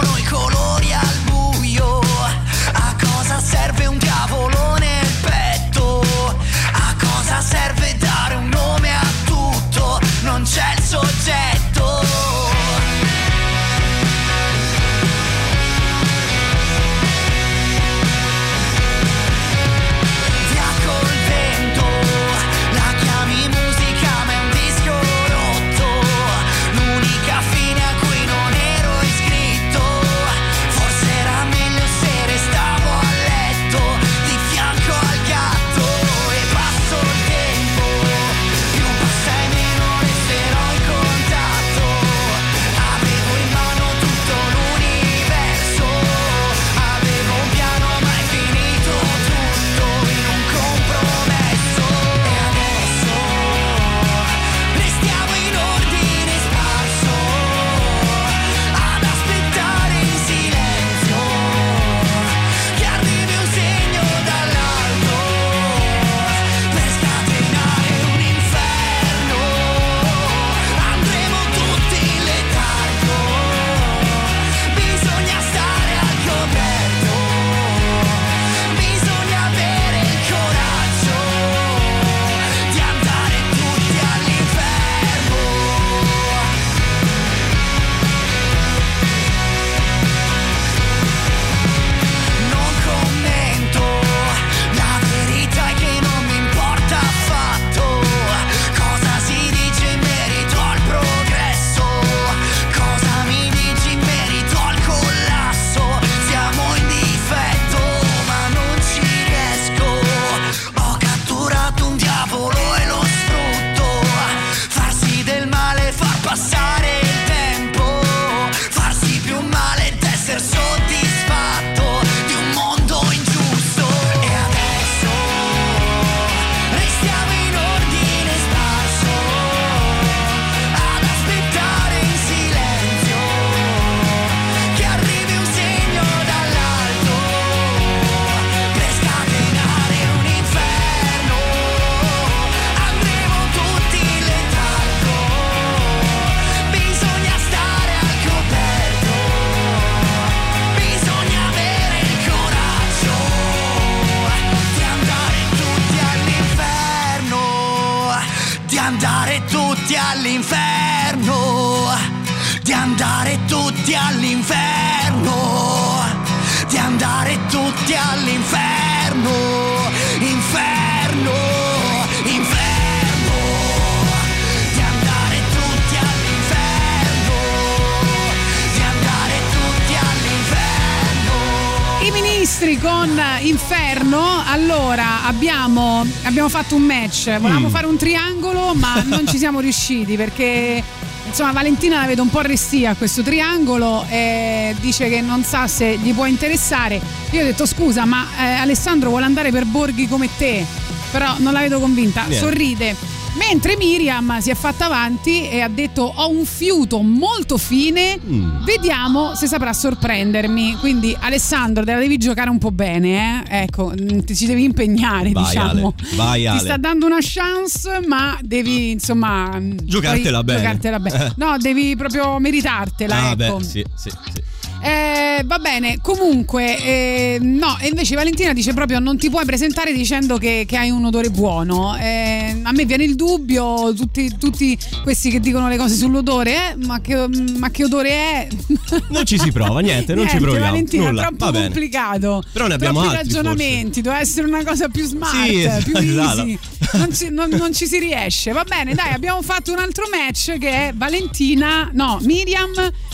all'inferno, di andare tutti all'inferno, di andare tutti all'inferno, con Inferno, allora abbiamo, abbiamo fatto un match, volevamo Mm. fare un triangolo ma non ci siamo riusciti perché insomma Valentina la vedo un po' restia a questo triangolo e dice che non sa se gli può interessare. Io ho detto scusa ma eh, Alessandro vuole andare per borghi come te, però non la vedo convinta, Niente. sorride. Mentre Miriam si è fatta avanti e ha detto ho un fiuto molto fine, Mm. vediamo se saprà sorprendermi. Quindi Alessandro te la devi giocare un po' bene, eh? ecco, mm, ti ci devi impegnare Vai, diciamo. Ale, vai, Ti Ale. sta dando una chance ma devi insomma... mm, Giocartela bene. Giocartela bene. Eh. No, devi proprio meritartela, Ah, ecco. beh, sì, sì, sì. Eh, va bene, comunque, eh, no, e invece Valentina dice proprio non ti puoi presentare dicendo che, che hai un odore buono. Eh, a me viene il dubbio, tutti, tutti questi che dicono le cose sull'odore, eh, ma, che, ma che odore è? Non ci si prova, niente, non ci Niente, proviamo. Valentina, Nulla. troppo Va bene. complicato. Però ne abbiamo Troppi altri, ragionamenti, doveva essere una cosa più smart, Sì, più esatto. easy. Non ci, non- non ci si riesce. Va bene, dai, abbiamo fatto un altro match che è Valentina, no, Miriam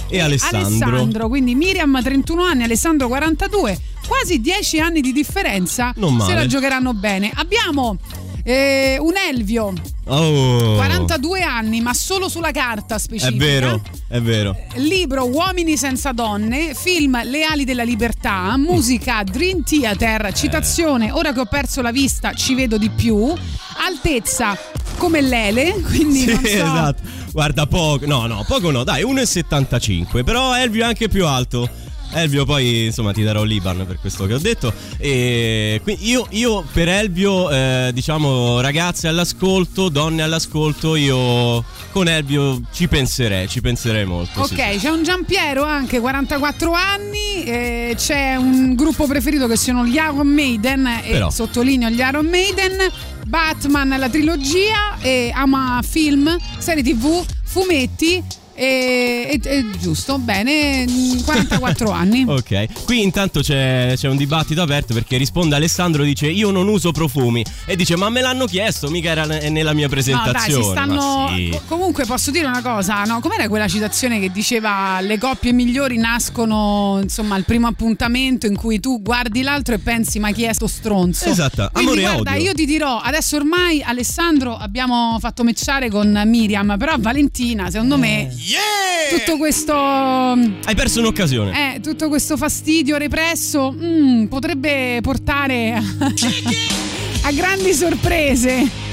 E Alessandro. Alessandro, quindi Miriam 31 anni, Alessandro 42, quasi 10 anni di differenza. Non male. Se la giocheranno bene. Abbiamo eh, un Elvio, Oh. 42 anni, ma solo sulla carta È specifica. vero, è vero. Libro Uomini senza donne, film Le ali della libertà, musica Dream Theater, citazione Ora che ho perso la vista ci vedo di più, altezza come l'Ele, quindi Sì, non so. esatto. Guarda, poco. No, no, poco no. Dai, 1,75. Però Elvio è anche più alto. Elvio, poi insomma ti darò l'Iban per questo che ho detto. E quindi io, io per Elvio, eh, diciamo, ragazze all'ascolto, donne all'ascolto, io con Elvio ci penserei, ci penserei molto. sì, Ok, c'è un Giampiero anche 44 anni, eh, c'è un gruppo preferito che sono gli Iron Maiden e Però. sottolineo gli Iron Maiden, Batman la trilogia e ama film, serie tv, fumetti e, e- e- giusto, bene, mm, 44 anni. Ok, qui intanto c'è, c'è un dibattito aperto perché risponde Alessandro, dice io non uso profumi e dice ma me l'hanno chiesto, mica era ne- nella mia No, dai, presentazione. si stanno. Ma sì. co- Comunque posso dire una cosa, no? Com'era quella citazione che diceva le coppie migliori nascono insomma al primo appuntamento in cui tu guardi l'altro e pensi ma chi è sto stronzo? Esatto, Quindi amore e guarda, odio. io ti dirò, adesso ormai Alessandro abbiamo fatto matchare con Miriam, però Valentina, secondo me tutto questo Hai perso un'occasione. eh, tutto questo fastidio represso mm, potrebbe portare a, a grandi sorprese.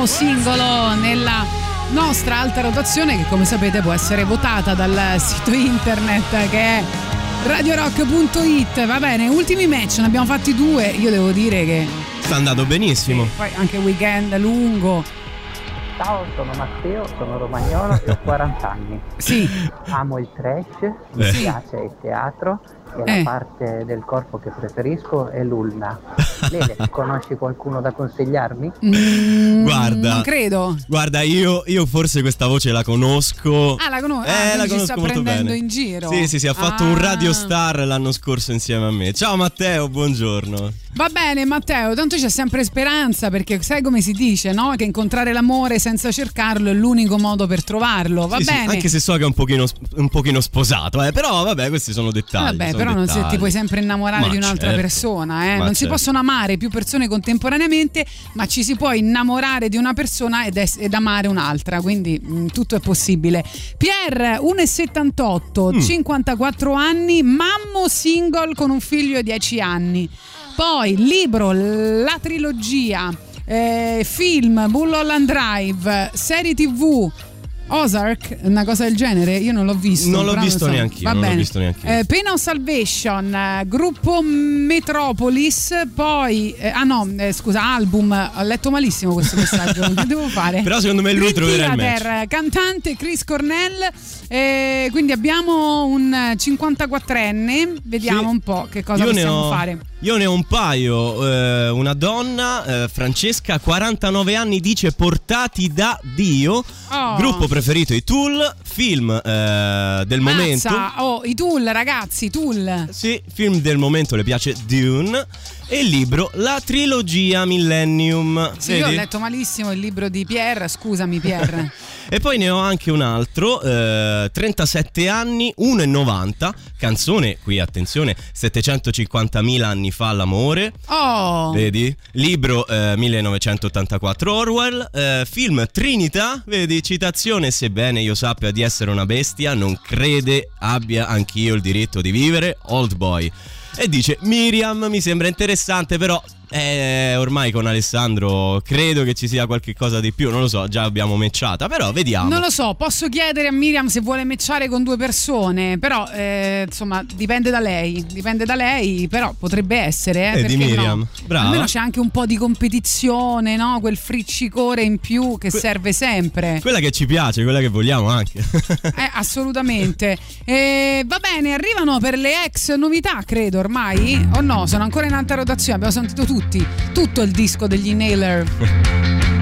Nuovo singolo nella nostra alta rotazione che come sapete può essere votata dal sito internet che è radiorock.it. Va bene, ultimi match, ne abbiamo fatti due. Io devo dire che Sta andando benissimo. poi anche weekend lungo. Ciao, sono Matteo, sono romagnolo e ho 40 anni. Sì. Amo il trash, mi Eh. piace il teatro e Eh. la parte del corpo che preferisco è l'ulna. Lele, conosci qualcuno da consigliarmi? Mm, Guarda. Non credo. Guarda, io, io forse questa voce la conosco. Ah, la conosco. Eh, ah, la quindi ci conosco sta molto prendendo bene. in giro. Sì, sì, sì, ha fatto Ah. un Radio Star l'anno scorso insieme a me. Ciao Matteo, buongiorno. Va bene Matteo, tanto c'è sempre speranza perché sai come si dice, no? Che incontrare l'amore senza cercarlo è l'unico modo per trovarlo. Va Sì, sì, bene. anche se so che è un pochino, un pochino sposato, eh, però vabbè, questi sono dettagli. Vabbè, sono però non si- dettagli. ti puoi sempre innamorare Ma di un'altra certo. persona, eh? Non si certo. possono amare più persone contemporaneamente, ma ci si può innamorare di una persona ed, es- ed amare un'altra, quindi mh, tutto è possibile. Pier, 1,78, Mm. 54 anni, mammo single con un figlio di 10 anni. Poi libro, la trilogia, eh, film, Mulholland Drive, serie tv. Ozark, una cosa del genere, io non l'ho visto. Non l'ho visto so. neanch'io, Va non visto. Eh, Pain of Salvation, eh, gruppo Metropolis, poi ah no, eh, scusa, album, ho letto malissimo questo messaggio, che devo fare? Però secondo me lui troverà il match. cantante Chris Cornell, eh, quindi abbiamo un 54enne, vediamo Sì. un po' che cosa Io possiamo ho- fare. Io ne ho un paio, eh, una donna, eh, Francesca, 49 anni, dice portati da Dio, Oh. gruppo preferito i Tool, film eh, del momento. Mazza, oh, i Tool, ragazzi, Tool. Sì, film del momento le piace Dune e il libro La trilogia Millennium. Sì, io ho Vedi? letto malissimo il libro di Pierre, scusami Pierre. E poi ne ho anche un altro, eh, 37 anni, 1,90, canzone, qui attenzione, 750.000 anni fa l'amore. Oh, Vedi? Libro eh, 1984 Orwell, eh, film Trinità, vedi? Citazione, sebbene io sappia di essere una bestia, non crede abbia anch'io il diritto di vivere, Old Boy. E dice Miriam, mi sembra interessante, però eh, ormai con Alessandro credo che ci sia qualche cosa di più, non lo so, già abbiamo matchata, però vediamo. Non lo so, posso chiedere a Miriam se vuole matchare con due persone, però eh, insomma dipende da lei, dipende da lei, però potrebbe essere. Eh, Vedi, perché Miriam, no? brava. Almeno c'è anche un po' di competizione, no? Quel friccicore in più che serve sempre. Quella che ci piace, quella che vogliamo anche. Eh, assolutamente. Eh, va bene, arrivano per le ex novità, credo ormai. O no, sono ancora in alta rotazione. Abbiamo sentito tutti, tutto il disco degli Nailer.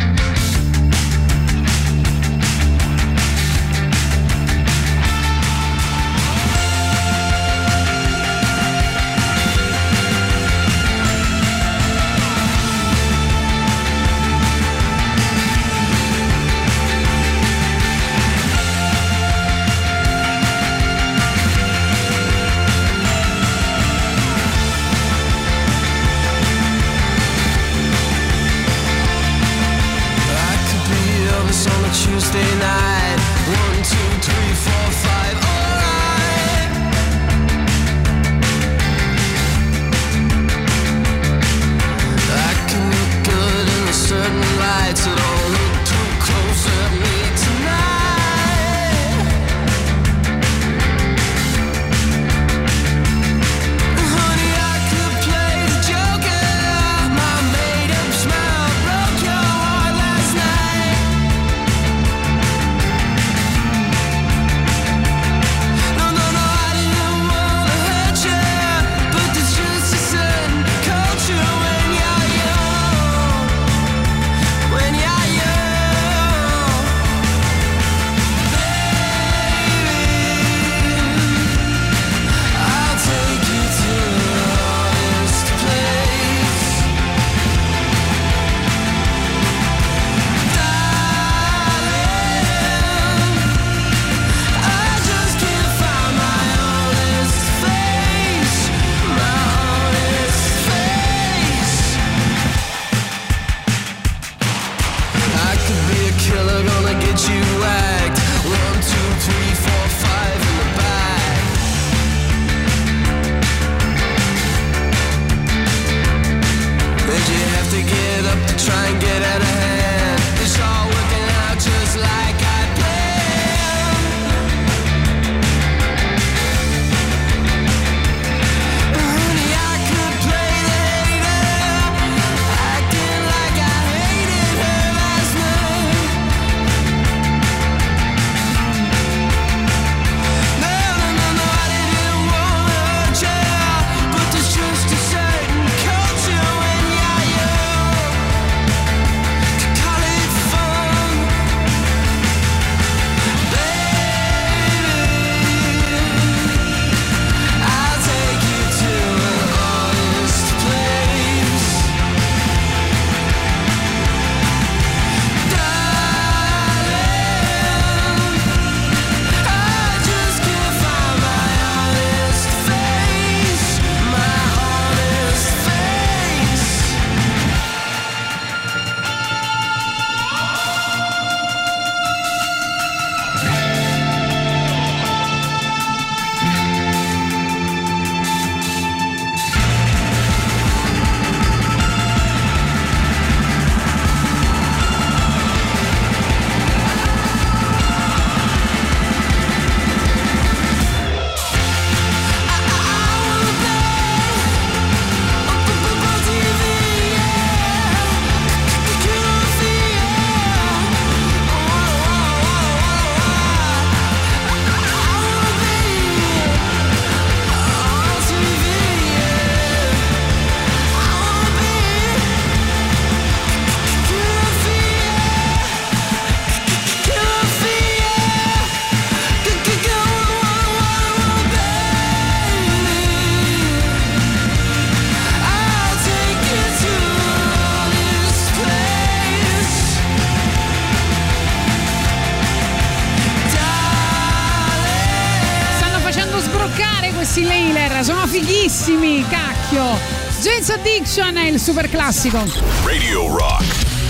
il super classico. Radio Rock.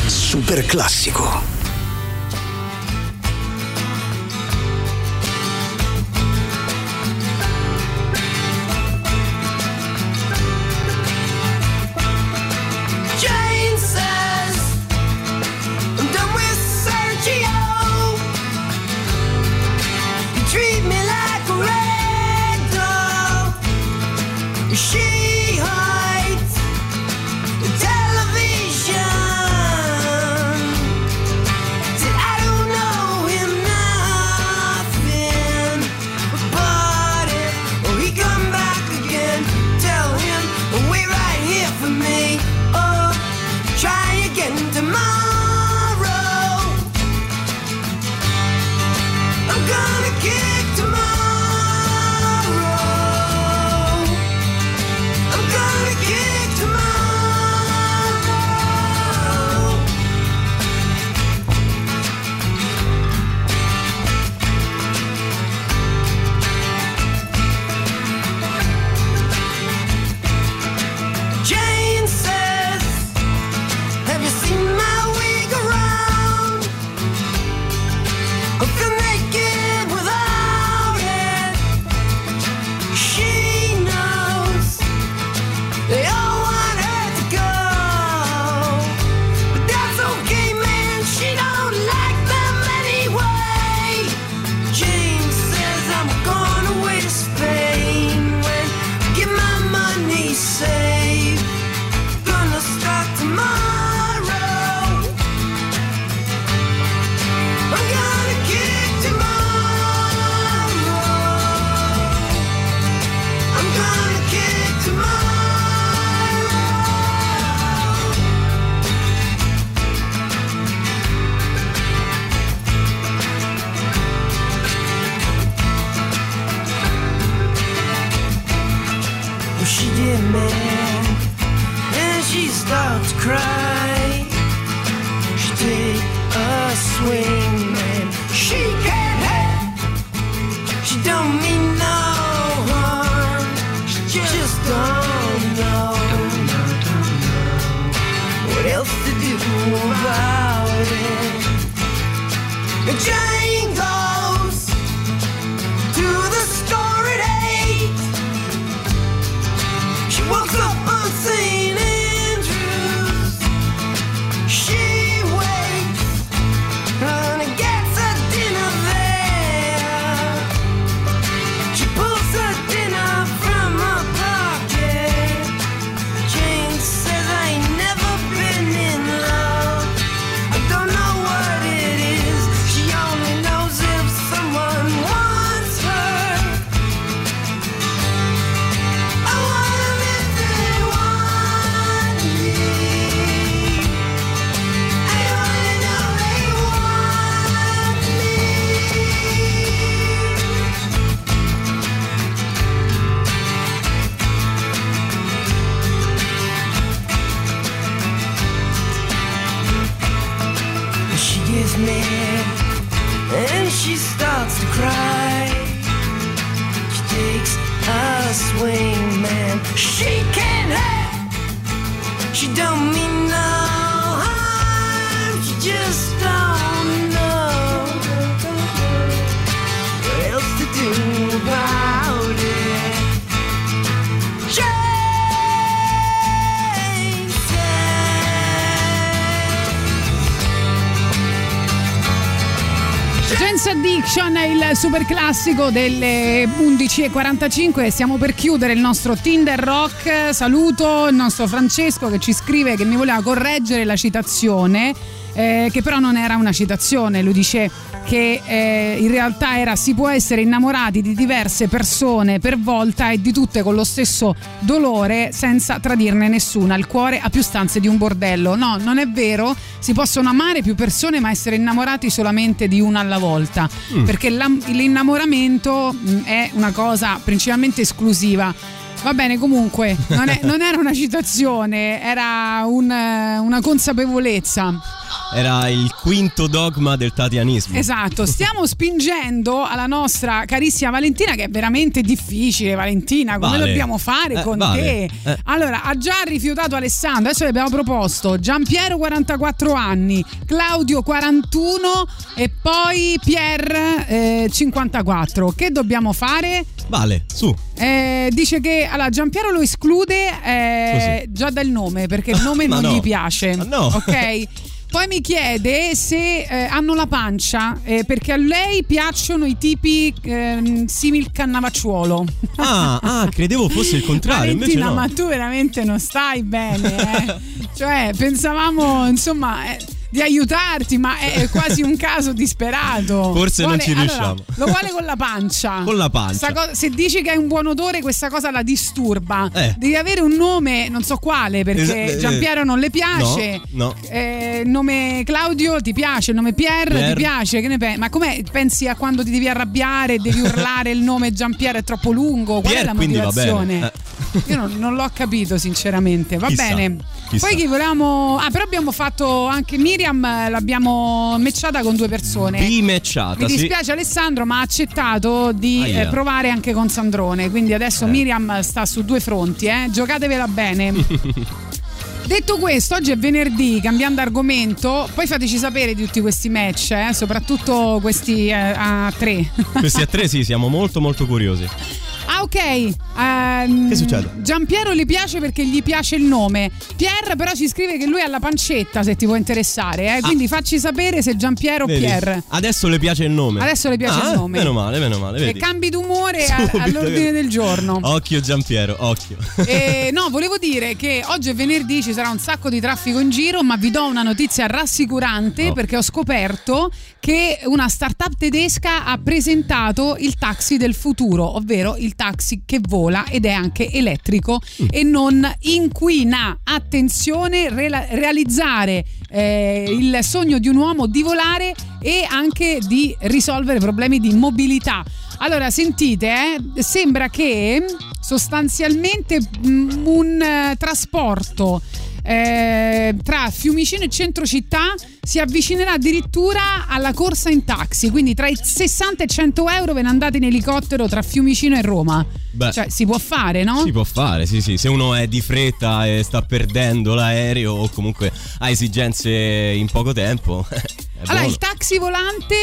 Super classico. super classico delle 11.45 stiamo per chiudere il nostro Tinder Rock. Saluto il nostro Francesco che ci scrive che mi voleva correggere la citazione, eh, che però non era una citazione, lui dice che eh, in realtà era si può essere innamorati di diverse persone per volta e di tutte con lo stesso dolore senza tradirne nessuna. Il cuore ha più stanze di un bordello. No, non è vero, si possono amare più persone ma essere innamorati solamente di una alla volta, mm. perché l'innamoramento mm, è una cosa principalmente esclusiva. Va bene, comunque, non, è, non era una citazione, era un, eh, una consapevolezza era il quinto dogma del tatianismo. Esatto, stiamo spingendo alla nostra carissima Valentina che è veramente difficile, Valentina, come Vale. dobbiamo fare Eh, con vale. te? Eh. Allora, ha già rifiutato Alessandro, adesso le abbiamo proposto Giampiero 44 anni, Claudio 41 e poi Pier eh, 54. Che dobbiamo fare? Vale, su. Eh, dice che allora, Giampiero lo esclude eh, già dal nome perché il nome non no. gli piace. Ma no. Ok. Poi mi chiede se eh, hanno la pancia eh, perché a lei piacciono i tipi ehm, simil cannavacciuolo. Ah, ah, credevo fosse il contrario, Valentina, no. ma tu veramente non stai bene, eh? cioè, pensavamo, insomma, eh, di aiutarti, ma è è quasi un caso disperato. Forse non ci allora, riusciamo. lo vuole con la pancia. Con la pancia. Co- se dici che hai un buon odore, questa cosa la disturba. Eh. Devi avere un nome, non so quale, perché Es- eh, Giampiero non le piace. No, no. Eh, il nome Claudio ti piace, il nome Pierre, Pierre. ti piace, che ne pensi? Ma come pensi a quando ti devi arrabbiare e devi urlare il nome Giampiero è troppo lungo? Qual è Pierre, la quindi va bene. motivazione? Io non, non l'ho capito sinceramente, va Chissà, bene. chissà. Poi chi volevamo... Ah però abbiamo fatto anche Miriam, l'abbiamo matchata con due persone. Bimecciata, Mi sì. dispiace Alessandro ma ha accettato di Aia. eh, provare anche con Sandrone, quindi adesso Eh. Miriam sta su due fronti, eh? giocatevela bene. Detto questo, oggi è venerdì, cambiando argomento, poi fateci sapere di tutti questi match, eh, soprattutto questi eh, a tre. Questi a tre sì, siamo molto molto curiosi. Ah, ok. Ehm, Che succede? Giampiero gli piace perché gli piace il nome. Pierre, però, ci scrive che lui ha la pancetta, se ti può interessare. Eh? Quindi facci sapere se Giampiero o Ah. Pierre. Adesso le piace il nome. Adesso le piace Ah, il nome. Meno male, meno male. E Vedi. cambi d'umore Subito all'ordine che- del giorno. Occhio Giampiero, occhio. E, no, volevo dire che oggi è venerdì, ci sarà un sacco di traffico in giro, ma vi do una notizia rassicurante Oh. perché ho scoperto che una startup tedesca ha presentato il taxi del futuro, ovvero il taxi che vola ed è anche elettrico e non inquina. Attenzione, rela- realizzare eh, il sogno di un uomo di volare e anche di risolvere problemi di mobilità. Allora, sentite, eh, sembra che sostanzialmente mm, un eh, trasporto eh, tra Fiumicino e centro città si avvicinerà addirittura alla corsa in taxi, quindi tra i 60 e 100 euro ve ne andate in elicottero tra Fiumicino e Roma. Beh. Cioè, si può fare, no? Si può fare, sì, sì. Se uno è di fretta e sta perdendo l'aereo o comunque ha esigenze in poco tempo. Allora, il taxi volante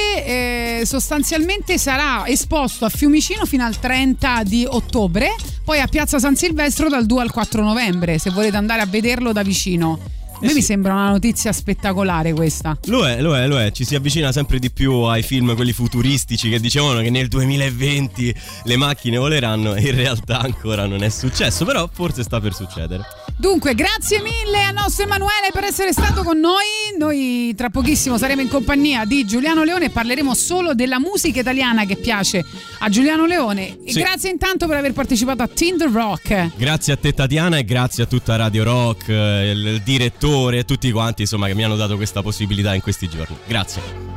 eh, sostanzialmente sarà esposto a Fiumicino fino al 30 di ottobre, poi a Piazza San Silvestro dal 2 al 4 novembre, se volete andare a vederlo da vicino. A me Eh mi sì. sembra una notizia spettacolare questa. Lo è, lo è, lo è. Ci si avvicina sempre di più ai film, quelli futuristici che dicevano che nel 2020 le macchine voleranno. In realtà ancora non è successo, però forse sta per succedere. Dunque, grazie mille al nostro Emanuele per essere stato con noi. Noi tra pochissimo saremo in compagnia di Giuliano Leone e parleremo solo della musica italiana che piace a Giuliano Leone. Sì. grazie intanto per aver partecipato a Tinder Rock. Grazie a te Tatiana e grazie a tutta Radio Rock, eh, il, il direttore e tutti quanti insomma che mi hanno dato questa possibilità in questi giorni. Grazie.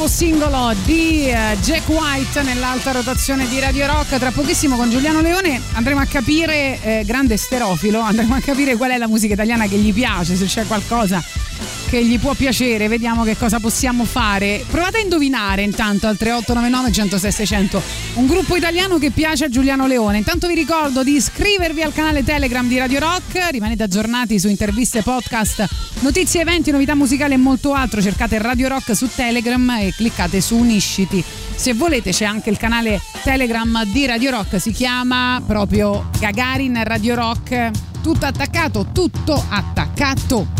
Nuovo singolo di eh, Jack White nell'alta rotazione di Radio Rock. Tra pochissimo con Giuliano Leone andremo a capire, eh, grande sterofilo, andremo a capire qual è la musica italiana che gli piace, se c'è qualcosa che gli può piacere, vediamo che cosa possiamo fare. Provate a indovinare intanto al 3899 106 600 un gruppo italiano che piace a Giuliano Leone. Intanto vi ricordo di iscrivervi al canale Telegram di Radio Rock, rimanete aggiornati su interviste, podcast, notizie, eventi, novità musicali e molto altro. Cercate Radio Rock su Telegram e cliccate su Unisciti. Se volete c'è anche il canale Telegram di Radio Rock, si chiama proprio Gagarin Radio Rock. Tutto attaccato, tutto attaccato.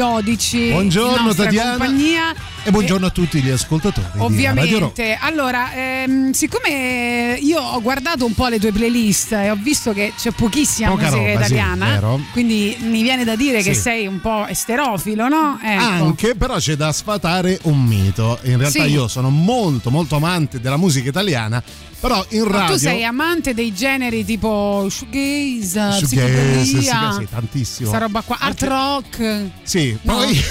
12. in Buongiorno Tatiana compagnia. E buongiorno a tutti gli ascoltatori. Ovviamente, allora, ehm, siccome io ho guardato un po' le tue playlist e ho visto che c'è pochissima Poca musica roba, sì, italiana, vero. quindi mi viene da dire che Sì. sei un po' esterofilo, no? Ecco. Anche però c'è da sfatare un mito. In realtà Sì. io sono molto molto amante della musica italiana, però in Ma radio tu sei amante dei generi tipo shoegaze, Shoegaze, sì, sì, tantissimo. sta roba qua, art rock. Sì, No. poi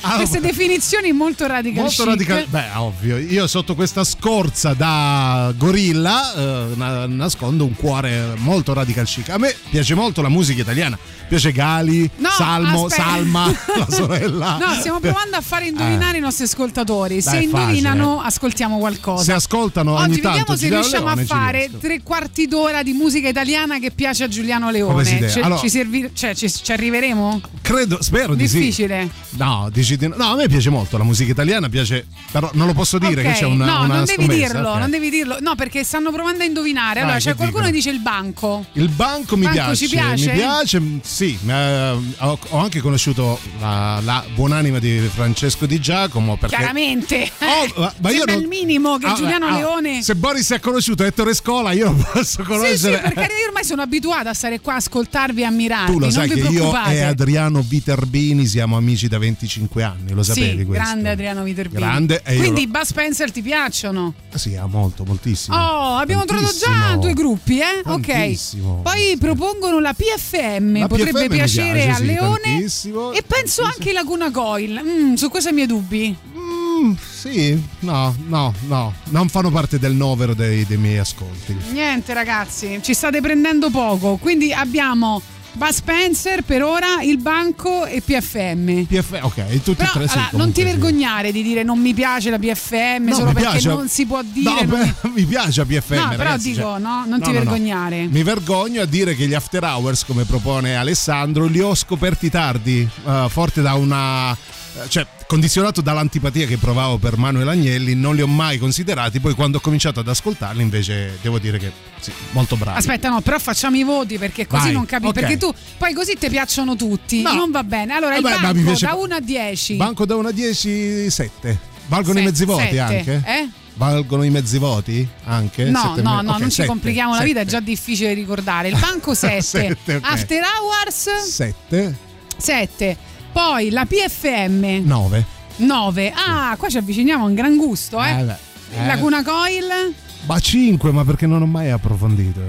Queste definizioni molto radical molto chic. radical. Beh, ovvio, io sotto questa scorza da gorilla eh, na- nascondo un cuore molto radical chic. A me piace molto la musica italiana. Piace Gali, No, Salmo, aspetta. Salma, la sorella. No, stiamo provando a fare indovinare i nostri ascoltatori. Se Dai, è indovinano, ascoltiamo qualcosa. Se ascoltano ogni Oggi tanto vediamo se riusciamo Leone, a fare tre quarti d'ora di musica italiana che piace a Giuliano Leone. questa idea. Ci, Allora- ci servi- cioè, ci, ci arriveremo? Credo, spero di sì. Difficile. No, dici di no. No, a me piace molto la musica italiana, piace, però non lo posso dire Ok, che c'è una, no, una non devi scommessa, dirlo, ok. non devi dirlo. No, perché stanno provando a indovinare. Allora, Vai, c'è qualcuno che dice il banco. Il banco mi Banco piace, ci piace? mi piace, m- sì, eh, ho, ho anche conosciuto la, la buonanima di Francesco Di Giacomo perché Chiaramente. Oh, ma- ma io non- il minimo che Ah, Giuliano ah, Leone. Se Boris ha conosciuto Ettore Scola, io non posso Sì, sì, conoscere. perché io ormai sono abituata a stare qua a ascoltarvi e ammirarvi. tu lo non sai che io e Adriano Viterbini siamo amici da 25 anni, lo sapevi sì, questo? grande Adriano Viterbini. Grande, e io Quindi i lo- Buzz Spencer ti piacciono? Sì, ah, molto, moltissimo. Oh, abbiamo trovato già Tantissimo. due gruppi, eh? Tantissimo. Ok. Poi propongono la PFM, La potrebbe PFM piacere piace, a sì, Leone. tantissimo, e penso anche Laguna Coil. Mm, su questo i miei dubbi. Mm, sì, no, no, no, non fanno parte del novero dei, dei miei ascolti. Niente, ragazzi, ci state prendendo poco. Quindi abbiamo Buzz Spencer per ora, il banco e PFM. PF, ok, tutti Però e tre sì, allora, non comunque ti sì. vergognare di dire non mi piace la PFM No, solo mi perché piace. non si può dire. No, non beh, mi piace a PFM. No, però ragazzi, dico, cioè- no, non No, ti vergognare. Mi vergogno a dire che gli after hours, come propone Alessandro, li ho scoperti tardi, eh, forte da una. Eh, cioè, condizionato dall'antipatia che provavo per Manuel Agnelli, non li ho mai considerati. Poi, quando ho cominciato ad ascoltarli, invece, devo dire che sì, molto bravi. Aspetta, no, però facciamo i voti perché così Vai, non capisco. ok. Perché tu poi così ti piacciono tutti. No. Non va bene. Allora, il Vabbè, ma banco mi piace- da 1 a 10. Banco da 1 a 10, 7. Valgono i Se- mezzi voti sette, anche? eh? Valgono i mezzi voti anche? No, Sette no, no, ok, non ci sette, complichiamo la vita, è sette. già difficile ricordare. Il banco 7, Sette, ok. After Hours 7, 7, poi la PFM 9. 9. Ah, qua ci avviciniamo a un gran gusto, eh. Eh, beh, eh. Laguna Coil Ma 5, ma perché non ho mai approfondito.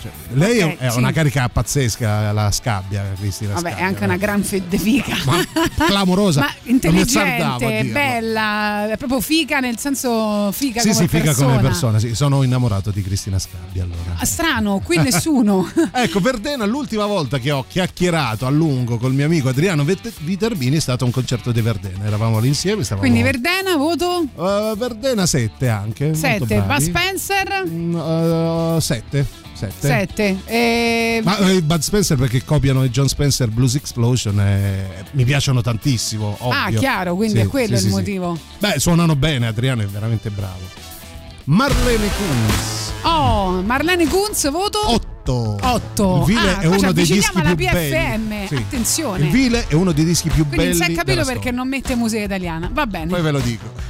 Cioè, lei Ok, è una cinque. carica pazzesca, la scabbia, Cristina Vabbè, è Scabbia. anche una gran fedde fica. clamorosa. Ma Non mi azzardavo a intelligente, bella, è proprio fica nel senso fica Sì, come sì, figa persona. come persona. Sì, sono innamorato di Cristina Scabbia allora. Ah, strano, qui nessuno. Ecco, Verdena, l'ultima volta che ho chiacchierato a lungo col mio amico Adriano Viterbini è stato un concerto di Verdena. Eravamo lì insieme. Stavamo... Quindi Verdena, voto Uh, Verdena 7 anche. molto 7, bravi. Bud Spencer Uh, 7. 7. 7. E... Ma eh, Bud Spencer perché copiano i John Spencer Blues Explosion e mi piacciono tantissimo. Ah, ovvio. chiaro, quindi Sì, è quello sì, il sì, motivo. Beh, suonano bene, Adriano è veramente bravo. Marlene Kunz. Oh, Marlene Kunz, voto 8. 8. Il Vile ah, è uno dei dischi alla più PFM. belli. Sì. Attenzione. Il Vile è uno dei dischi più Quindi belli. non si è capito perché storia. non mette musica italiana. Va bene. Poi ve lo dico.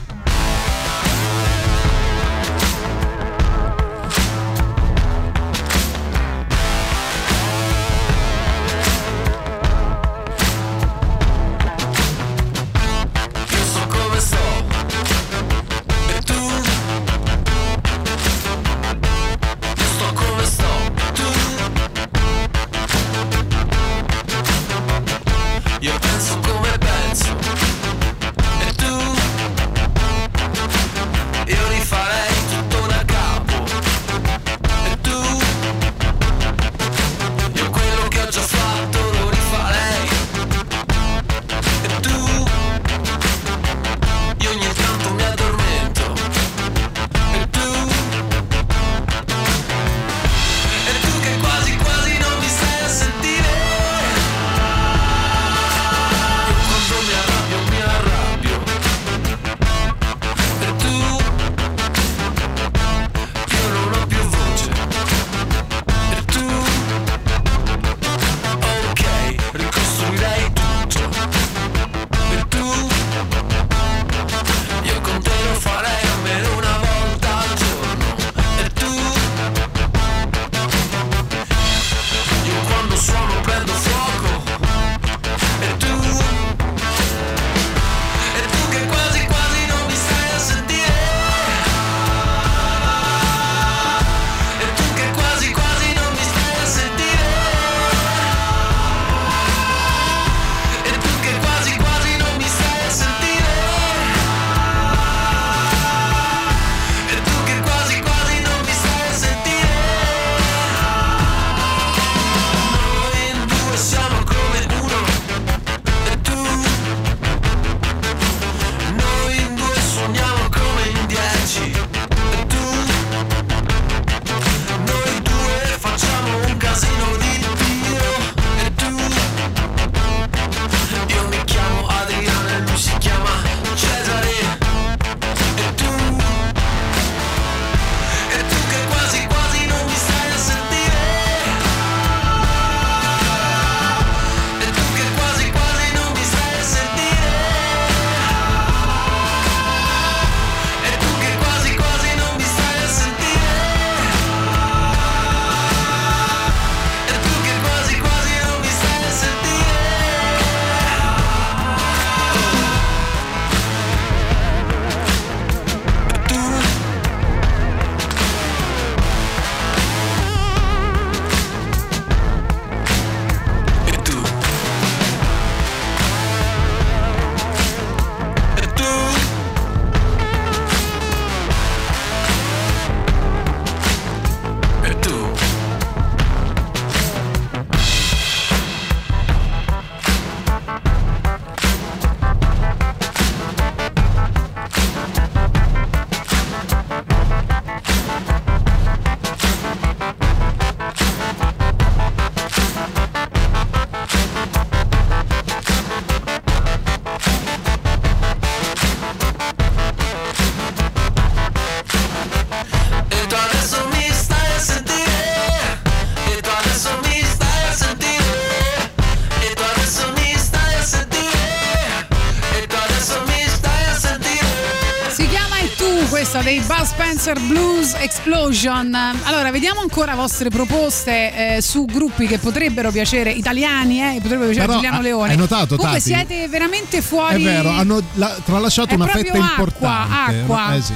Spencer Blues Explosion. Allora, vediamo ancora vostre proposte eh, su gruppi che potrebbero piacere italiani, eh, potrebbero piacere Però, Giuliano ha- Leone. hai notato, Comunque Tati? siete veramente fuori. È vero, hanno la- tralasciato È una fetta acqua, importante. acqua. Eh sì, sì.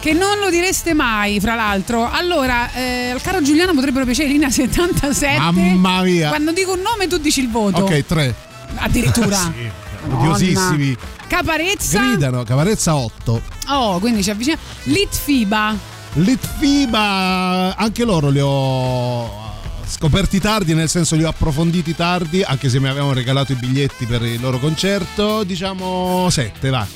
Che non lo direste mai, fra l'altro. Allora, eh, al caro Giuliano potrebbero piacere linea 77. Mamma mia. Quando dico un nome, tu dici il voto. Ok, tre. Addirittura. Sì, odiosissimi. Caparezza. Gridano, Cavarezza 8. Oh, quindi ci avvicina. Litfiba. Litfiba, anche loro li ho scoperti tardi, nel senso li ho approfonditi tardi, anche se mi avevano regalato i biglietti per il loro concerto. Diciamo 7, va.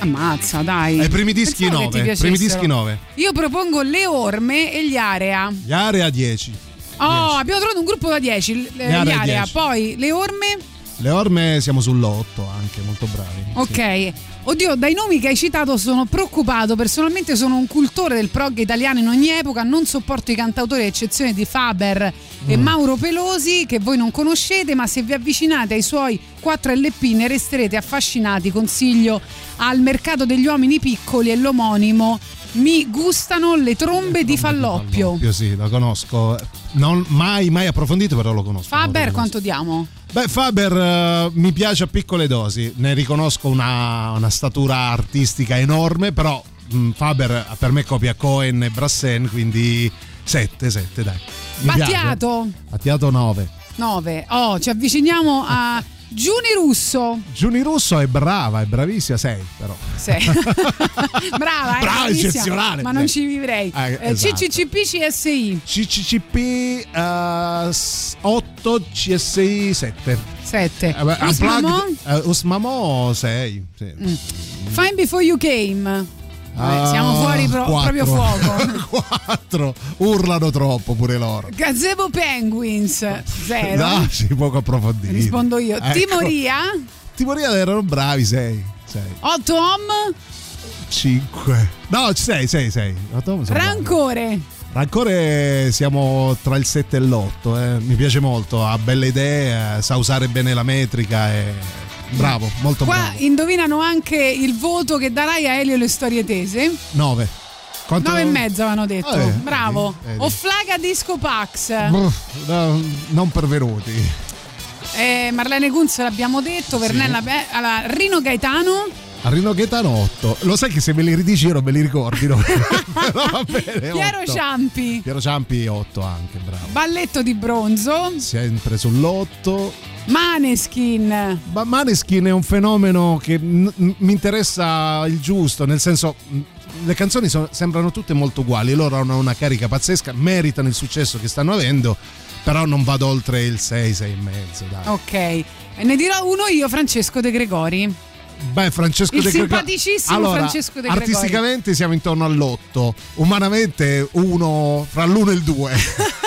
Ammazza, dai. Ai primi dischi Pensavo che ti 9. Primi dischi 9. Io propongo le orme e gli area. Gli area 10. Oh, abbiamo trovato un gruppo da 10. l- Le area Gli area. 10. Poi le orme. Le orme siamo sull'8 anche, molto bravi. Ok. Oddio, dai nomi che hai citato sono preoccupato. Personalmente sono un cultore del prog italiano in ogni epoca. Non sopporto i cantautori, a eccezione di Faber e Mm. Mauro Pelosi, che voi non conoscete, ma se vi avvicinate ai suoi 4 LP ne resterete affascinati. Consiglio al mercato degli uomini piccoli e l'omonimo. Mi gustano le trombe di Falloppio. Io sì, lo conosco. Non mai, mai approfondito, però lo conosco. Faber, lo conosco. quanto diamo? Beh, Faber eh, mi piace a piccole dosi, ne riconosco una, una statura artistica enorme, però mh, Faber per me copia Cohen e Brassen, quindi 7, 7 dai. Mi piace. Battiato Battiato 9. 9. Oh, ci avviciniamo a Giuni Russo. Giuni Russo è brava, è bravissima, 6 però. Sì. Brava, eh, Brava, eccezionale. Ma non ci vivrei. Eh, Eh, esatto. CCCP CSI. CCCP eh, 8, CSI 7. 7. Eh, Usmamo? Eh, Usmamo 6. Sì. Mm. Fine Before You Came. Ah, siamo fuori pro- proprio fuoco. 4. Urlano troppo pure loro. Gazebo Penguins. Zero. No, sì, poco approfondito. Rispondo io. Ecco. Timoria. Timoria erano bravi, 6. 6. 8 Hom. 5. No, 6, 6, 6. Rancore. Rancore siamo tra il 7 e l'8. Mi piace molto, ha belle idee, eh, sa usare bene la metrica. E... Bravo, molto Qua bravo. indovinano anche il voto che darai a Elio le storie tese. 9. Quanto... 9 e mezzo avevano detto. Eh, Bravo. vedi, vedi. Offlaga Disco Pax. No, non pervenuti. Eh, Marlene Kunz l'abbiamo detto, Vernella Pe- allora, Rino Gaetano. A Rino Gaetano 8. Lo sai che se me li ridici io non me li ricordi, no? Però va bene, Piero 8. Ciampi. Piero Ciampi 8 anche, bravo. Balletto di bronzo. Sempre sull'8. Maneskin. Ma Maneskin è un fenomeno che mi interessa il giusto, nel senso le canzoni sono- sembrano tutte molto uguali, loro hanno una carica pazzesca, meritano il successo che stanno avendo, però non vado oltre il 6, 6 e mezzo, dai. Ok. Ne dirò uno io, Francesco De Gregori. Beh, Francesco Il De simpaticissimo allora, Francesco De Gregori. Artisticamente siamo intorno all'8, umanamente uno fra l'1 e il 2.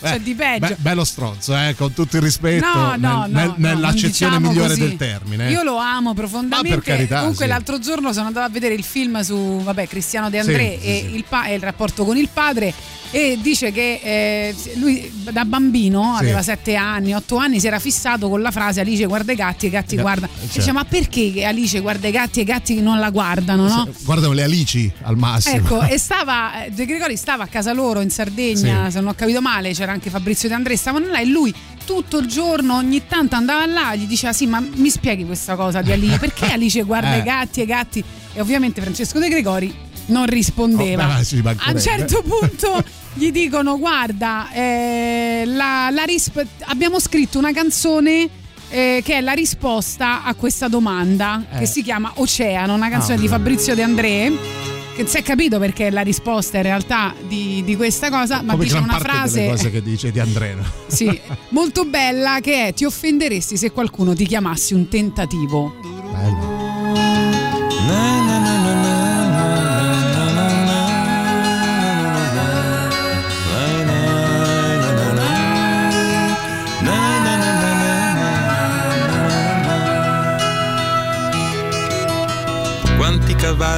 Cioè, di peggio. Be- bello stronzo, eh, con tutto il rispetto, No, no, nel- no, nel- no, nell'accezione diciamo migliore così. del termine. Io lo amo profondamente. Per carità, Comunque, sì. l'altro giorno sono andata a vedere il film su vabbè, Cristiano De André sì, e sì. Il, pa- e il rapporto con il padre. E dice che eh, lui da bambino, Sì. aveva 7 anni, 8 anni, si era fissato con la frase Alice guarda i gatti e i gatti Ga- guardano. certo. Dice, ma perché Alice guarda i gatti e i gatti non la guardano, no? Guardano le alici al massimo. Ecco, e stava, eh, De Gregori stava a casa loro in Sardegna, Sì. se non ho capito male, c'era anche Fabrizio De André, stavano là e lui tutto il giorno, ogni tanto andava là, gli diceva sì, ma mi spieghi questa cosa di Alice, perché Alice guarda Eh. i gatti e i gatti? E ovviamente Francesco De Gregori non rispondeva. Oh, ci a un certo punto gli dicono guarda, eh, la- la risp- abbiamo scritto una canzone eh, che è la risposta a questa domanda, Eh. che si chiama Oceano, una canzone Ah. di Fabrizio De André. Che si è capito perché è la risposta in realtà di, di questa cosa, ma Come dice una parte delle frase cose che dice di Andreno. sì, molto bella che è ti offenderesti se qualcuno ti chiamasse un tentativo. Quanti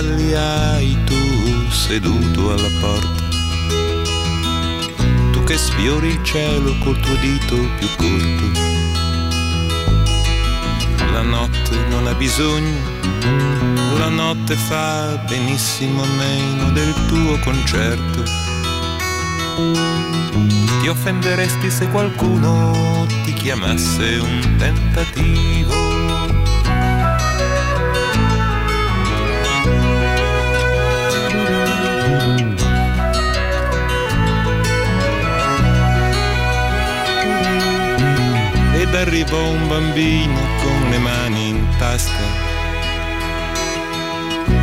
cavalli hai tu seduto alla porta? Tu che sfiori il cielo col tuo dito più corto. La notte non ha bisogno, la notte fa benissimo a meno del tuo concerto. Ti offenderesti se qualcuno ti chiamasse un tentativo. Arrivò un bambino con le mani in tasca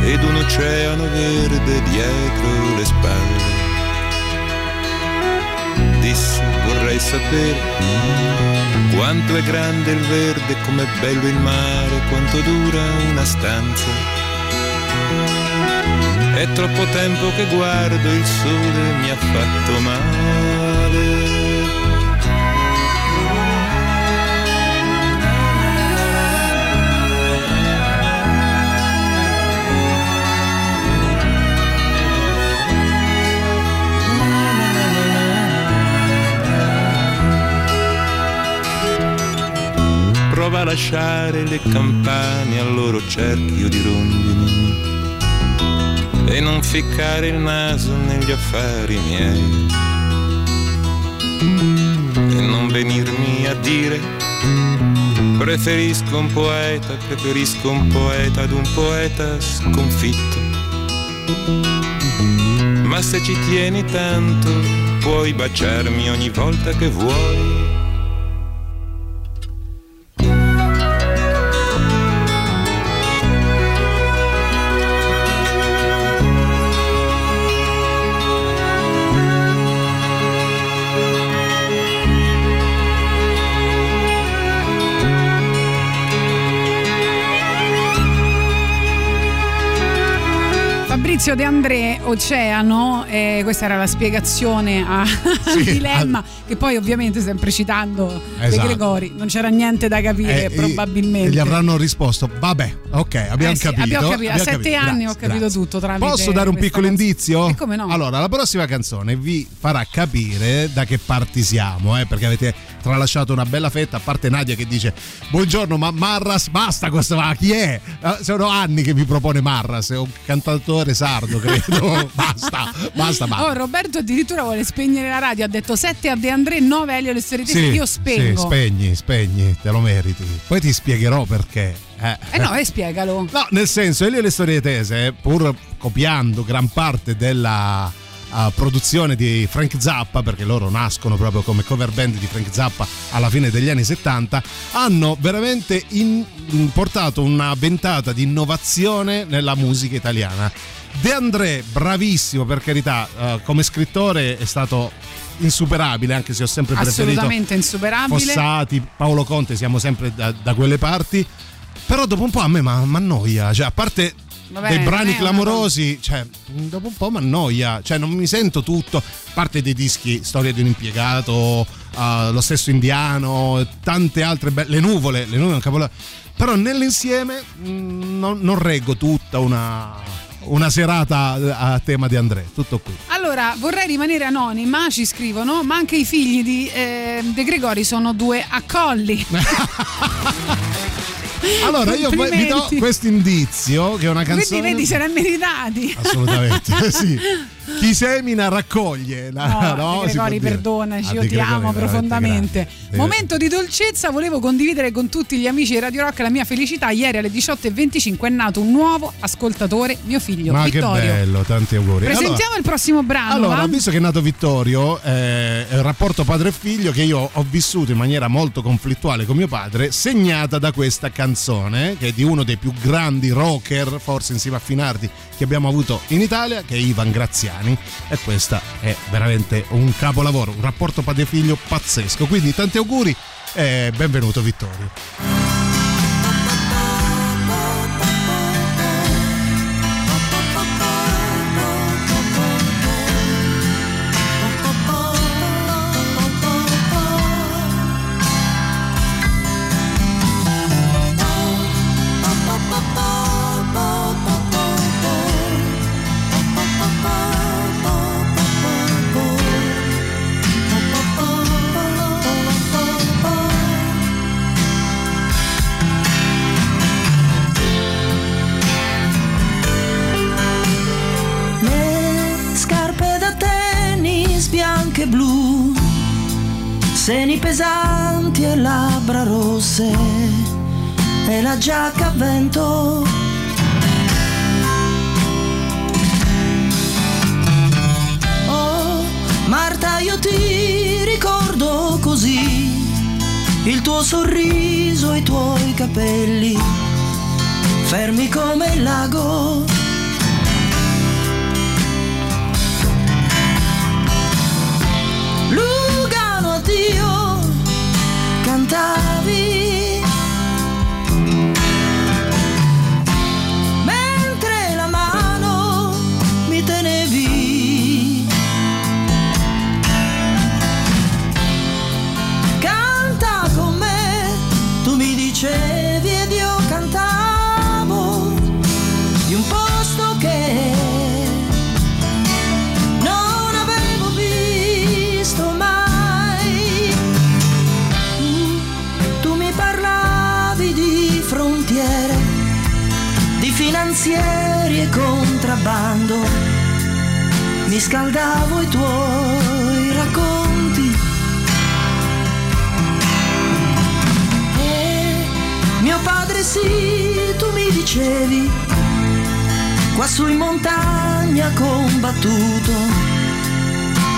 ed un oceano verde dietro le spalle. Disse vorrei sapere quanto è grande il verde, com'è bello il mare, quanto dura una stanza. È troppo tempo che guardo il sole, mi ha fatto male. Lasciare le campane al loro cerchio di rondini e non ficcare il naso negli affari miei e non venirmi a dire preferisco un poeta, preferisco un poeta ad un poeta sconfitto. Ma se ci tieni tanto, puoi baciarmi ogni volta che vuoi. Fabrizio De André, Oceano, eh, questa era la spiegazione a Dilemma, che poi ovviamente sempre citando De Esatto. Gregori, non c'era niente da capire Eh, probabilmente. Gli avranno risposto, vabbè, ok, abbiamo Eh sì, capito. abbiamo capito. A abbiamo sette capito. anni Grazie, ho capito grazie. tutto tramite Posso dare un piccolo canzone. indizio? E come no? Allora, la prossima canzone vi farà capire da che parti siamo, eh, perché avete tralasciato una bella fetta, a parte Nadia che dice buongiorno, ma Marras, basta questo, ma chi è? Eh, sono anni che mi propone Marras, è un cantautore sardo, credo. basta, basta, basta. Oh, Roberto addirittura vuole spegnere la radio, ha detto 7 a De André, 9 a Elio Lesteritesi, io spengo. Sì, spegni, spegni, te lo meriti. Poi ti spiegherò perché. Eh, eh no, e spiegalo. No, nel senso, Elio le storie tese, pur copiando gran parte della uh, produzione di Frank Zappa, perché loro nascono proprio come cover band di Frank Zappa alla fine degli anni 70, hanno veramente in- in- portato una ventata di innovazione nella musica italiana. De André, bravissimo per carità, uh, come scrittore è stato insuperabile, anche se ho sempre preferito Assolutamente insuperabile. Fossati, Paolo Conte, siamo sempre da, da quelle parti. Però dopo un po' a me mi annoia, cioè a parte Vabbè, dei brani clamorosi, cioè dopo un po' mi annoia, cioè non mi sento tutto, a parte dei dischi Storia di un impiegato, uh, Lo stesso indiano, tante altre belle, Le nuvole, Le nuvole è un capolavoro. Però nell'insieme mh, non, non reggo tutta una, una serata a tema di André, tutto qui. Allora, vorrei rimanere anonima, ci scrivono, ma anche i figli di eh, De Gregori sono due accolli. Allora io vi do questo indizio che è una canzone... Quindi vedi, se ne è meritati. Assolutamente, sì. Chi semina raccoglie. La, No, può Gregori, perdonaci, Ah, io ti amo profondamente. grande. Momento di dolcezza, volevo condividere con tutti gli amici di Radio Rock la mia felicità. Ieri alle 18.25 è nato un nuovo ascoltatore, mio figlio Ma Vittorio. che bello, tanti auguri. Presentiamo Allora- il prossimo brano. Allora, va? visto che è nato Vittorio, eh, è un rapporto padre e figlio che io ho vissuto in maniera molto conflittuale con mio padre, segnata da questa canzone, che è di uno dei più grandi rocker, forse insieme a Finardi, che abbiamo avuto in Italia, che è Ivan Graziani. E questa è veramente un capolavoro, un rapporto padre e figlio pazzesco. Quindi tanti auguri e benvenuto Vittorio. E la giacca a vento. Oh, Marta, io ti ricordo così, il tuo sorriso, i tuoi capelli, fermi come il lago. Scaldavo i tuoi racconti. E mio padre sì, tu mi dicevi, quassù in montagna combattuto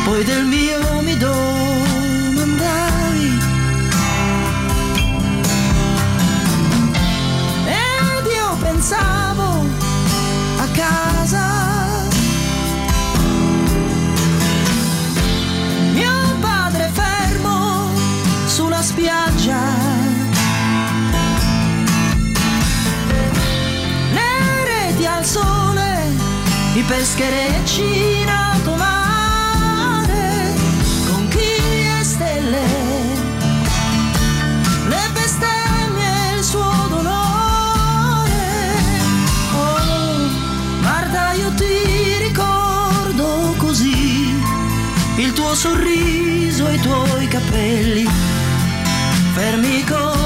poi del mio mi domandavi ed io pensavo a casa i pescherecci in alto mare con chi e stelle. Le bestemmie e il suo dolore. Oh Marta io ti ricordo così il tuo sorriso e i tuoi capelli. Fermi come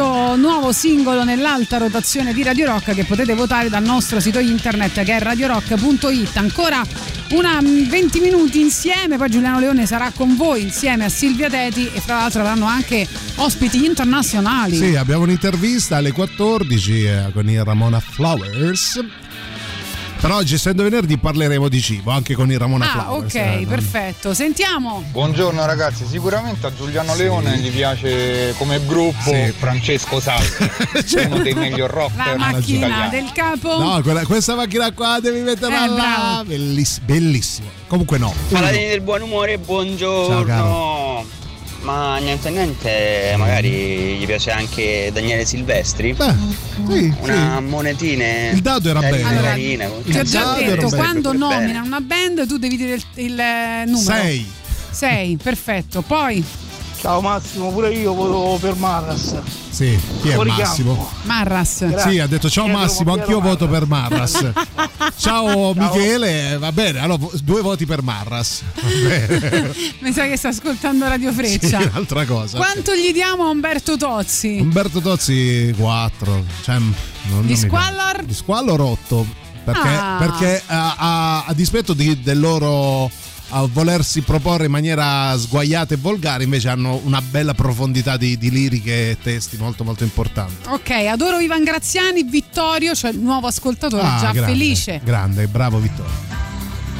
questo nuovo singolo nell'alta rotazione di Radio Rock che potete votare dal nostro sito internet che è radiorock.it. Ancora una mm, 20 minuti insieme, poi Giuliano Leone sarà con voi insieme a Silvia Teti e fra l'altro avranno anche ospiti internazionali. Sì, abbiamo un'intervista alle 14 eh, con il Ramona Flowers. Però oggi, essendo venerdì, parleremo di cibo anche con il Ramona Ah, Flowers. ok, eh, perfetto. Sentiamo. Buongiorno ragazzi, sicuramente a Giuliano Leone gli piace come gruppo Sì. Francesco Salvi, uno dei miglior La rocker macchina italiani. del capo. No, quella- questa macchina qua devi metterla Eh, là. Belliss- bellissimo. Comunque no. Paladini del buon umore, Ciao, buongiorno. caro. Ma niente niente, magari gli piace anche Daniele Silvestri. sì, Una monetine. Il dado era bello. carine, Ti ho già detto, quando Bene. nomina una band tu devi dire il, il, eh, numero. Sei. 6, perfetto. Poi Ciao Massimo, pure io voto per Marras. Sì, chi è Fuori Massimo? campo. Marras. Sì, ha detto ciao Massimo, anch'io voto per Marras. Ciao Michele, va bene, allora due voti per Marras. Mi sa che sta ascoltando Radio Sì, Freccia. un'altra cosa. Quanto gli diamo a Umberto Tozzi? Umberto Tozzi 4. Cioè, Di Squallor? Di Squallor 8. Perché, Ah. perché a, a- a dispetto di- del loro a volersi proporre in maniera sguaiata e volgare, invece hanno una bella profondità di, di liriche e testi molto molto importanti. Ok, adoro Ivan Graziani, Vittorio, cioè il nuovo ascoltatore, Ah, già grande, felice. Grande, bravo Vittorio.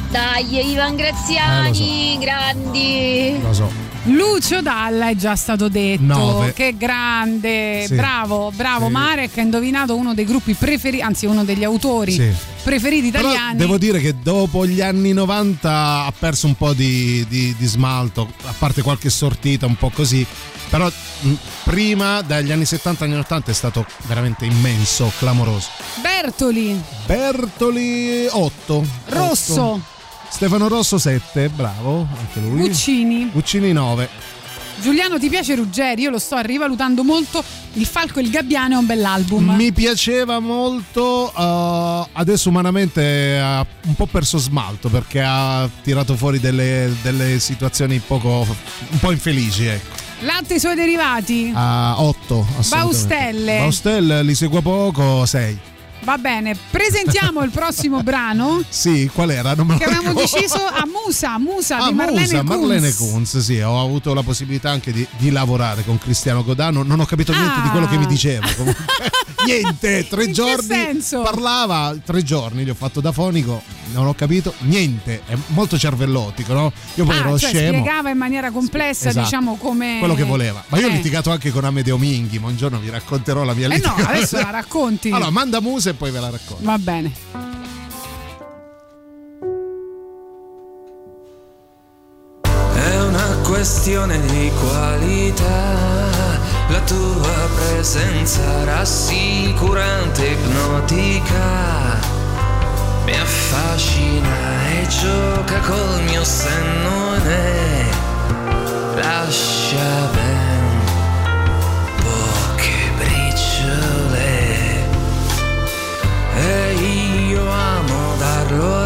Dai, Ivan Graziani, grandi. Lo so. Lucio Dalla è già stato detto. Nove. Che grande, Sì. bravo, bravo Sì. Marek ha indovinato uno dei gruppi preferiti, anzi uno degli autori Sì. preferiti Però italiani. devo dire che dopo gli anni 90 ha perso un po' di, di- di smalto, a parte qualche sortita un po' così. Però mh, prima, dagli anni 70 agli anni 80, è stato veramente immenso, clamoroso. Bertoli, Bertoli 8. Rosso, Stefano Rosso 7, bravo, anche lui. Guccini. Guccini 9. Giuliano ti piace Ruggeri? Io lo sto rivalutando molto. Il Falco e il Gabbiano è un bell'album. Mi piaceva molto, uh, adesso umanamente ha un po' perso smalto perché ha tirato fuori delle, delle situazioni poco, un po' infelici. Ecco. Latte e i suoi derivati. A 8. Baustelle. Baustelle li segua poco, 6. Va bene, presentiamo il prossimo brano Sì, qual era? Non me che avevamo deciso a Musa, Musa Ah, di Marlene Musa, Kunz. Marlene Kunz, sì, ho avuto la possibilità anche di, di lavorare con Cristiano Godano, non ho capito niente Ah. di quello che mi diceva. Comunque, niente, tre In giorni parlava, tre giorni gli ho fatto da fonico, non ho capito niente, è molto cervellotico, no? Io poi Ah, ero cioè scemo. spiegava in maniera complessa, Esatto. diciamo come Quello che voleva. Ma io ho Eh. litigato anche con Amedeo Minghi, ma un giorno vi racconterò la mia Eh no, adesso la racconti. Allora, manda musa e poi ve la racconto. Va bene. È una questione di qualità, la tua presenza rassicurante, ipnotica, mi affascina e gioca col mio senno e ne lascia ben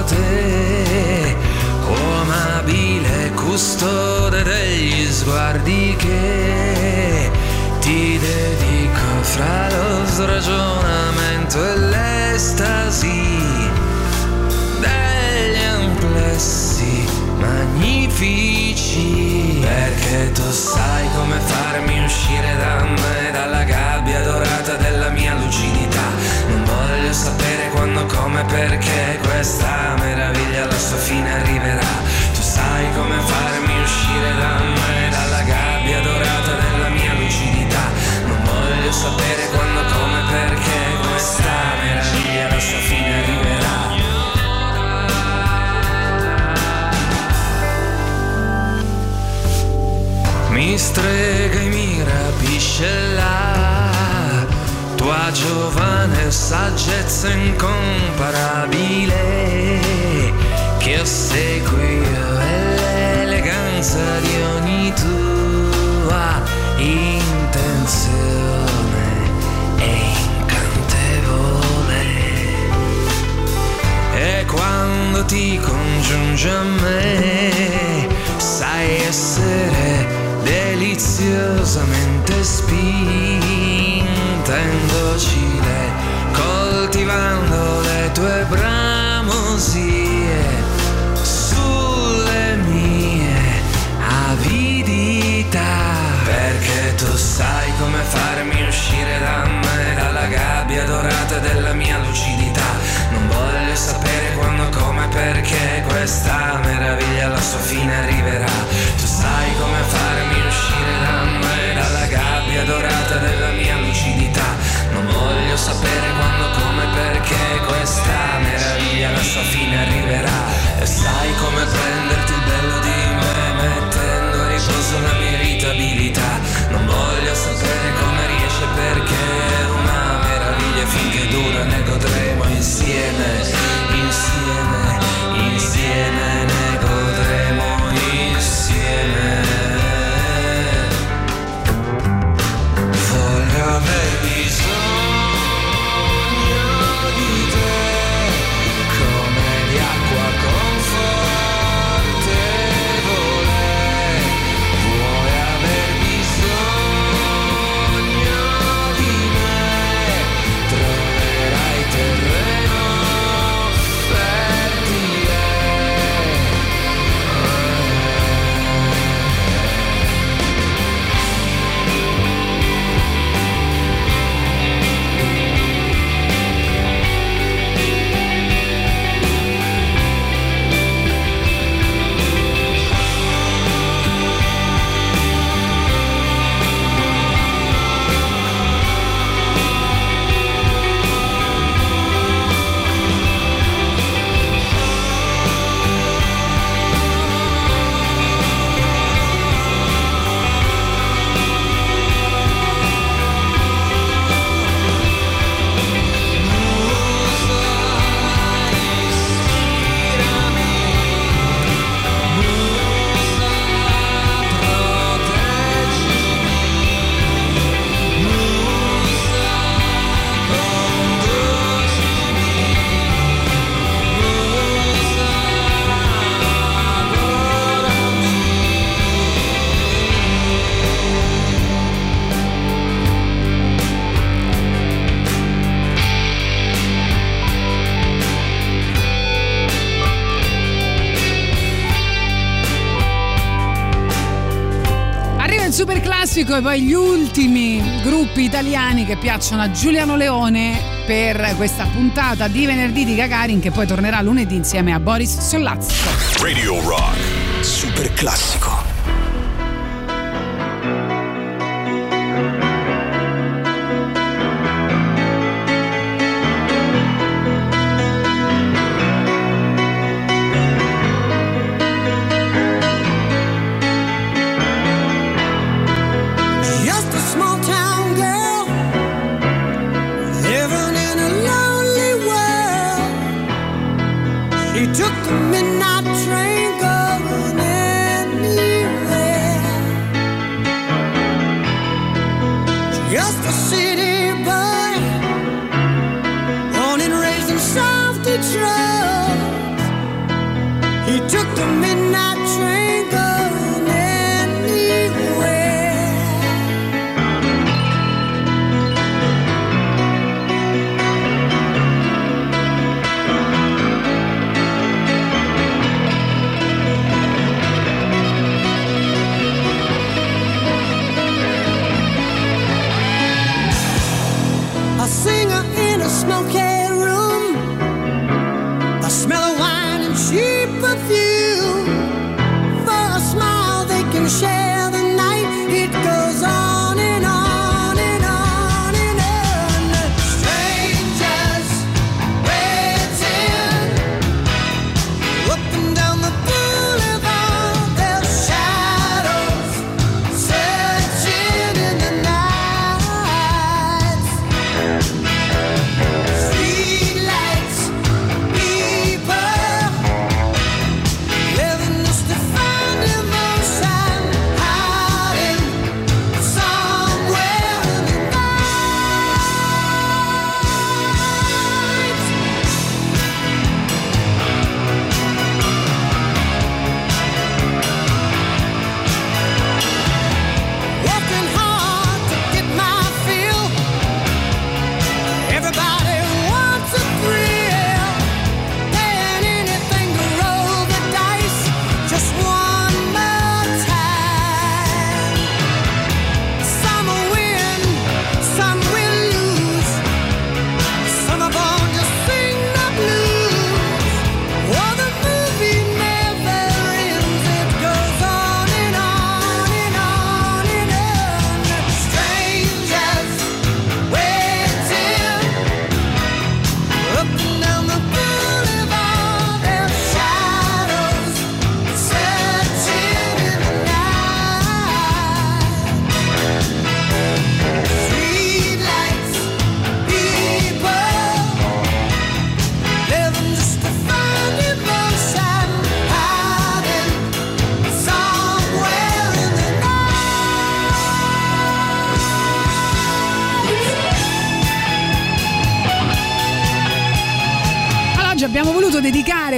te, come abile custode degli sguardi che ti dedico fra lo sragionamento e l'estasi degli amplessi magnifici. Perché tu sai come farmi uscire da me dalla gabbia dorata della mia lucidità sapere quando come perché questa meraviglia alla sua fine arriverà. Tu sai come farmi uscire da me dalla gabbia dorata della mia lucidità. Non voglio sapere quando come perché questa meraviglia alla sua fine arriverà. Mi strega e mi rapisce la tua giovane saggezza incomparabile che ossequio e l'eleganza di ogni tua intenzione è incantevole. E quando ti congiunge a me sai essere deliziosamente spinta in docile coltivando le tue bramosie sulle mie avidità. Perché tu sai come farmi uscire da me dalla gabbia dorata della mia lucidità. Non voglio sapere quando come perché questa meraviglia alla sua fine arriverà. Tu sai come farmi uscire da me dalla gabbia dorata voglio sapere quando come perché questa meraviglia alla sua fine arriverà. E sai come prenderti il bello di me mettendo a riposo la mia e poi gli ultimi gruppi italiani che piacciono a Giuliano Leone per questa puntata di venerdì di Gagarin che poi tornerà lunedì insieme a Boris Sollazzo. Radio Rock. Super classico.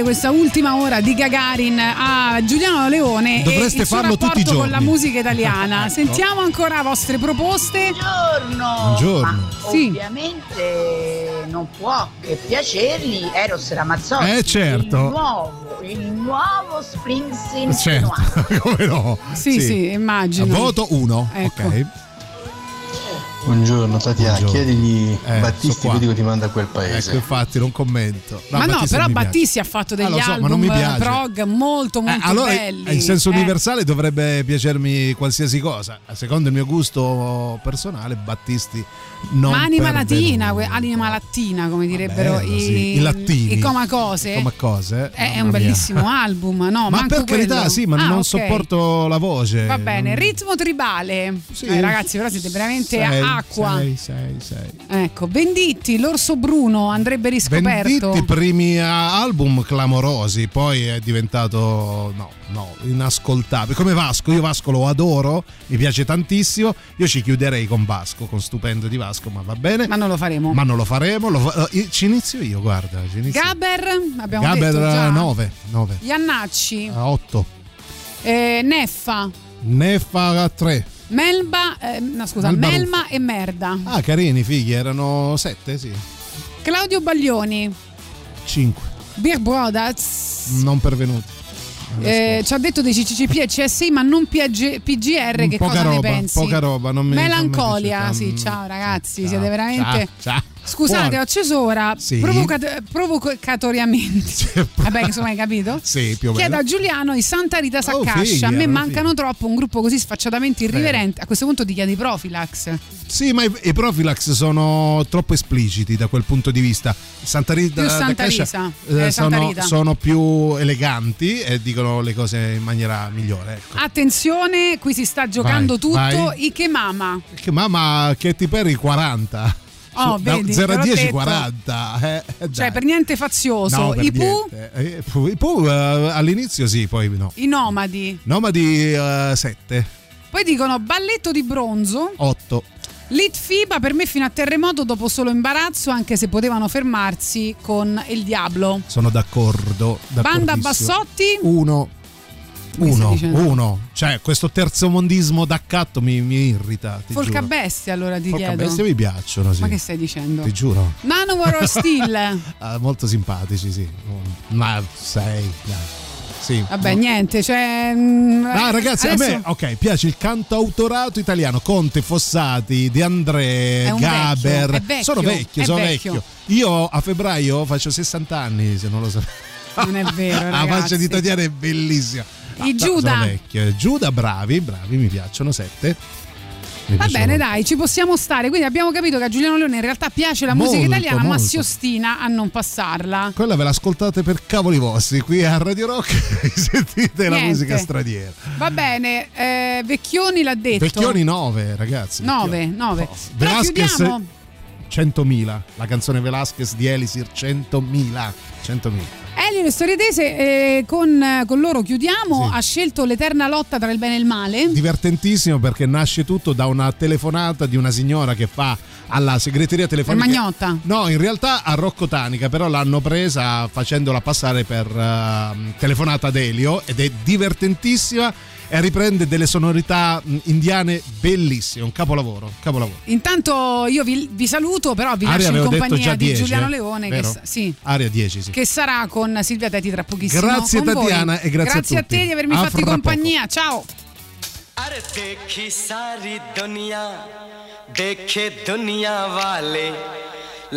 Questa ultima ora di Gagarin a Giuliano Leone Dovreste e il farlo tutti i rapporto con la giorni. musica italiana. Ecco. Sentiamo ancora vostre proposte. Buongiorno. Buongiorno. Ma Sì. ovviamente non può che piacergli Eros Ramazzotti. Eh, certo. Il nuovo, il nuovo Springsteen Certo, come no? Sì, sì, immagino. Voto 1. Ecco. Ok. Buongiorno Tatiana, Buongiorno. chiedigli Eh, Battisti io dico ti manda a quel paese. Ecco, infatti non commento. ma no, Battisti però non mi piace. Battisti ha fatto degli Ah, so, ma album non mi piace. prog molto molto Eh, allora, belli. in senso Eh. universale dovrebbe piacermi qualsiasi cosa. Secondo il mio gusto personale, Battisti non Ma anima latina, que- anima lattina, come direbbero Bello, i, sì. I lattini. i coma cose. Come cose. È, è un mia. bellissimo album, no? Ma per carità, quello. sì, ma Ah, non ok. sopporto la voce. Va bene, Non- ritmo tribale. Eh, ragazzi, però siete veramente Sei, acqua. sei, sei, sei. Ecco, Venditti, l'orso bruno andrebbe riscoperto. Venditti primi a- album clamorosi, poi è diventato no, no, inascoltabile. Come Vasco, io Vasco lo adoro, mi piace tantissimo. Io ci chiuderei con Vasco, con stupendo di Vasco, ma va bene. Ma non lo faremo. Ma non lo faremo, lo fa- eh, ci inizio io, guarda, inizio. Gaber, abbiamo Gaber detto già. 9, 9, Iannacci, 8. eh, Neffa, Neffa 3. Melba, eh, no scusa, Melba Melma e Merda. Ah, carini, figli, erano 7, sì. Claudio Baglioni, 5. Beer Brothers, Non pervenuti. Eh, ci ha detto dei CCCP e CSI, ma non PG PGR. Che poca cosa roba, ne pensi? poca roba, non mi- non mi Melancolia, sì, ciao ragazzi, Ciao, siete veramente. ciao, ciao. Scusate, Buono. ho acceso ora Sì. provocat- provocatoriamente. Vabbè, insomma, hai capito? Sì, più o Chiedo meno. a Giuliano i Santa Rita Oh, Saccascia. fighi, a me mancano troppo un gruppo così sfacciatamente irriverente. Eh. A questo punto ti chiedi Profilax. Sì, ma i, i Profilax sono troppo espliciti da quel punto di vista. Santa Rita, Più Santa Risa, eh, eh, Santa sono, Rita. sono più eleganti e dicono le cose in maniera migliore. Ecco. Attenzione, qui si sta giocando Vai, tutto. vai. Ike Mama. Che mamma, Katy Perry 40. Oh, su, vedi, 0 a 10 40 eh, eh, cioè per niente fazioso. No, I, Pooh? Eh, I Pooh eh, all'inizio sì poi no. I Nomadi. Nomadi 7 uh, poi dicono Balletto di bronzo. 8 Litfiba per me fino a terremoto dopo solo imbarazzo anche se potevano fermarsi con il diablo sono d'accordo Banda Bassotti? 1 uno, uno. Cioè, questo terzomondismo d'accatto mi, mi irrita. Giuro. Bestia, allora ti Folca chiedo. bestia mi piacciono, sì. Ma che stai dicendo? Ti giuro. Manowar or Steel. Ah, molto simpatici, sì. Ma sei, dai. Sì. Vabbè, niente, cioè. Ah, ragazzi, adesso- a me ok, piace il cantautorato italiano. Conte, Fossati, De André, Gaber. vecchio, vecchio, sono vecchio, sono vecchio. vecchio. Io a febbraio faccio 60 anni, se non lo sapevo. Non è vero, La ragazzi. faccia di Tatiana è bellissima. I No, Giuda. Giuda, bravi, bravi, mi piacciono. Sette. Mi Va piacciono. bene, dai, ci possiamo stare. Quindi abbiamo capito che a Giuliano Leone in realtà piace la musica Molto, italiana, ma molto. si ostina a non passarla. Quella ve l'ascoltate per cavoli vostri. Qui a Radio Rock sentite la Niente. musica straniera. Va bene, eh, Vecchioni l'ha detto. Vecchioni 9, ragazzi. 9, 9. Però Velasquez chiudiamo. 100.000. La canzone Velasquez di Elisir 100.000. 100.000. Elio e Storie Tese, eh, con, con loro chiudiamo. Ha scelto l'eterna lotta tra il bene e il male. Divertentissimo perché nasce tutto da una telefonata di una signora che fa alla segreteria telefonica. Per Magnotta. No, in realtà a Rocco Tanica, però l'hanno presa facendola passare per ehm, telefonata ad Elio ed è divertentissima e riprende delle sonorità mh, indiane bellissime, un capolavoro, capolavoro. Intanto io vi, vi saluto, però vi Aria lascio in avevo detto compagnia già di 10, Giuliano eh? Leone, che, Vero? sa- sì, Aria 10, sì. che sarà con Silvia Teti tra pochissimo. Grazie, con voi. Tatiana, e grazie a Grazie a, tutti. te di avermi A fatto fra compagnia. Ciao. अरे देखी सारी दुनिया देखे दुनिया वाले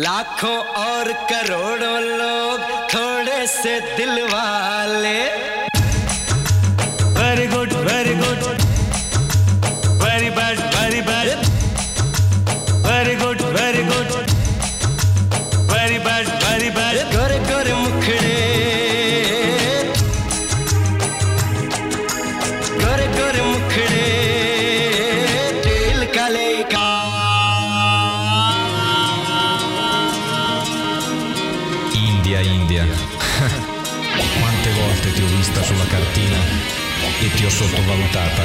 लाखों और करोड़ों लोग थोड़े से दिल वाले sottovalutata.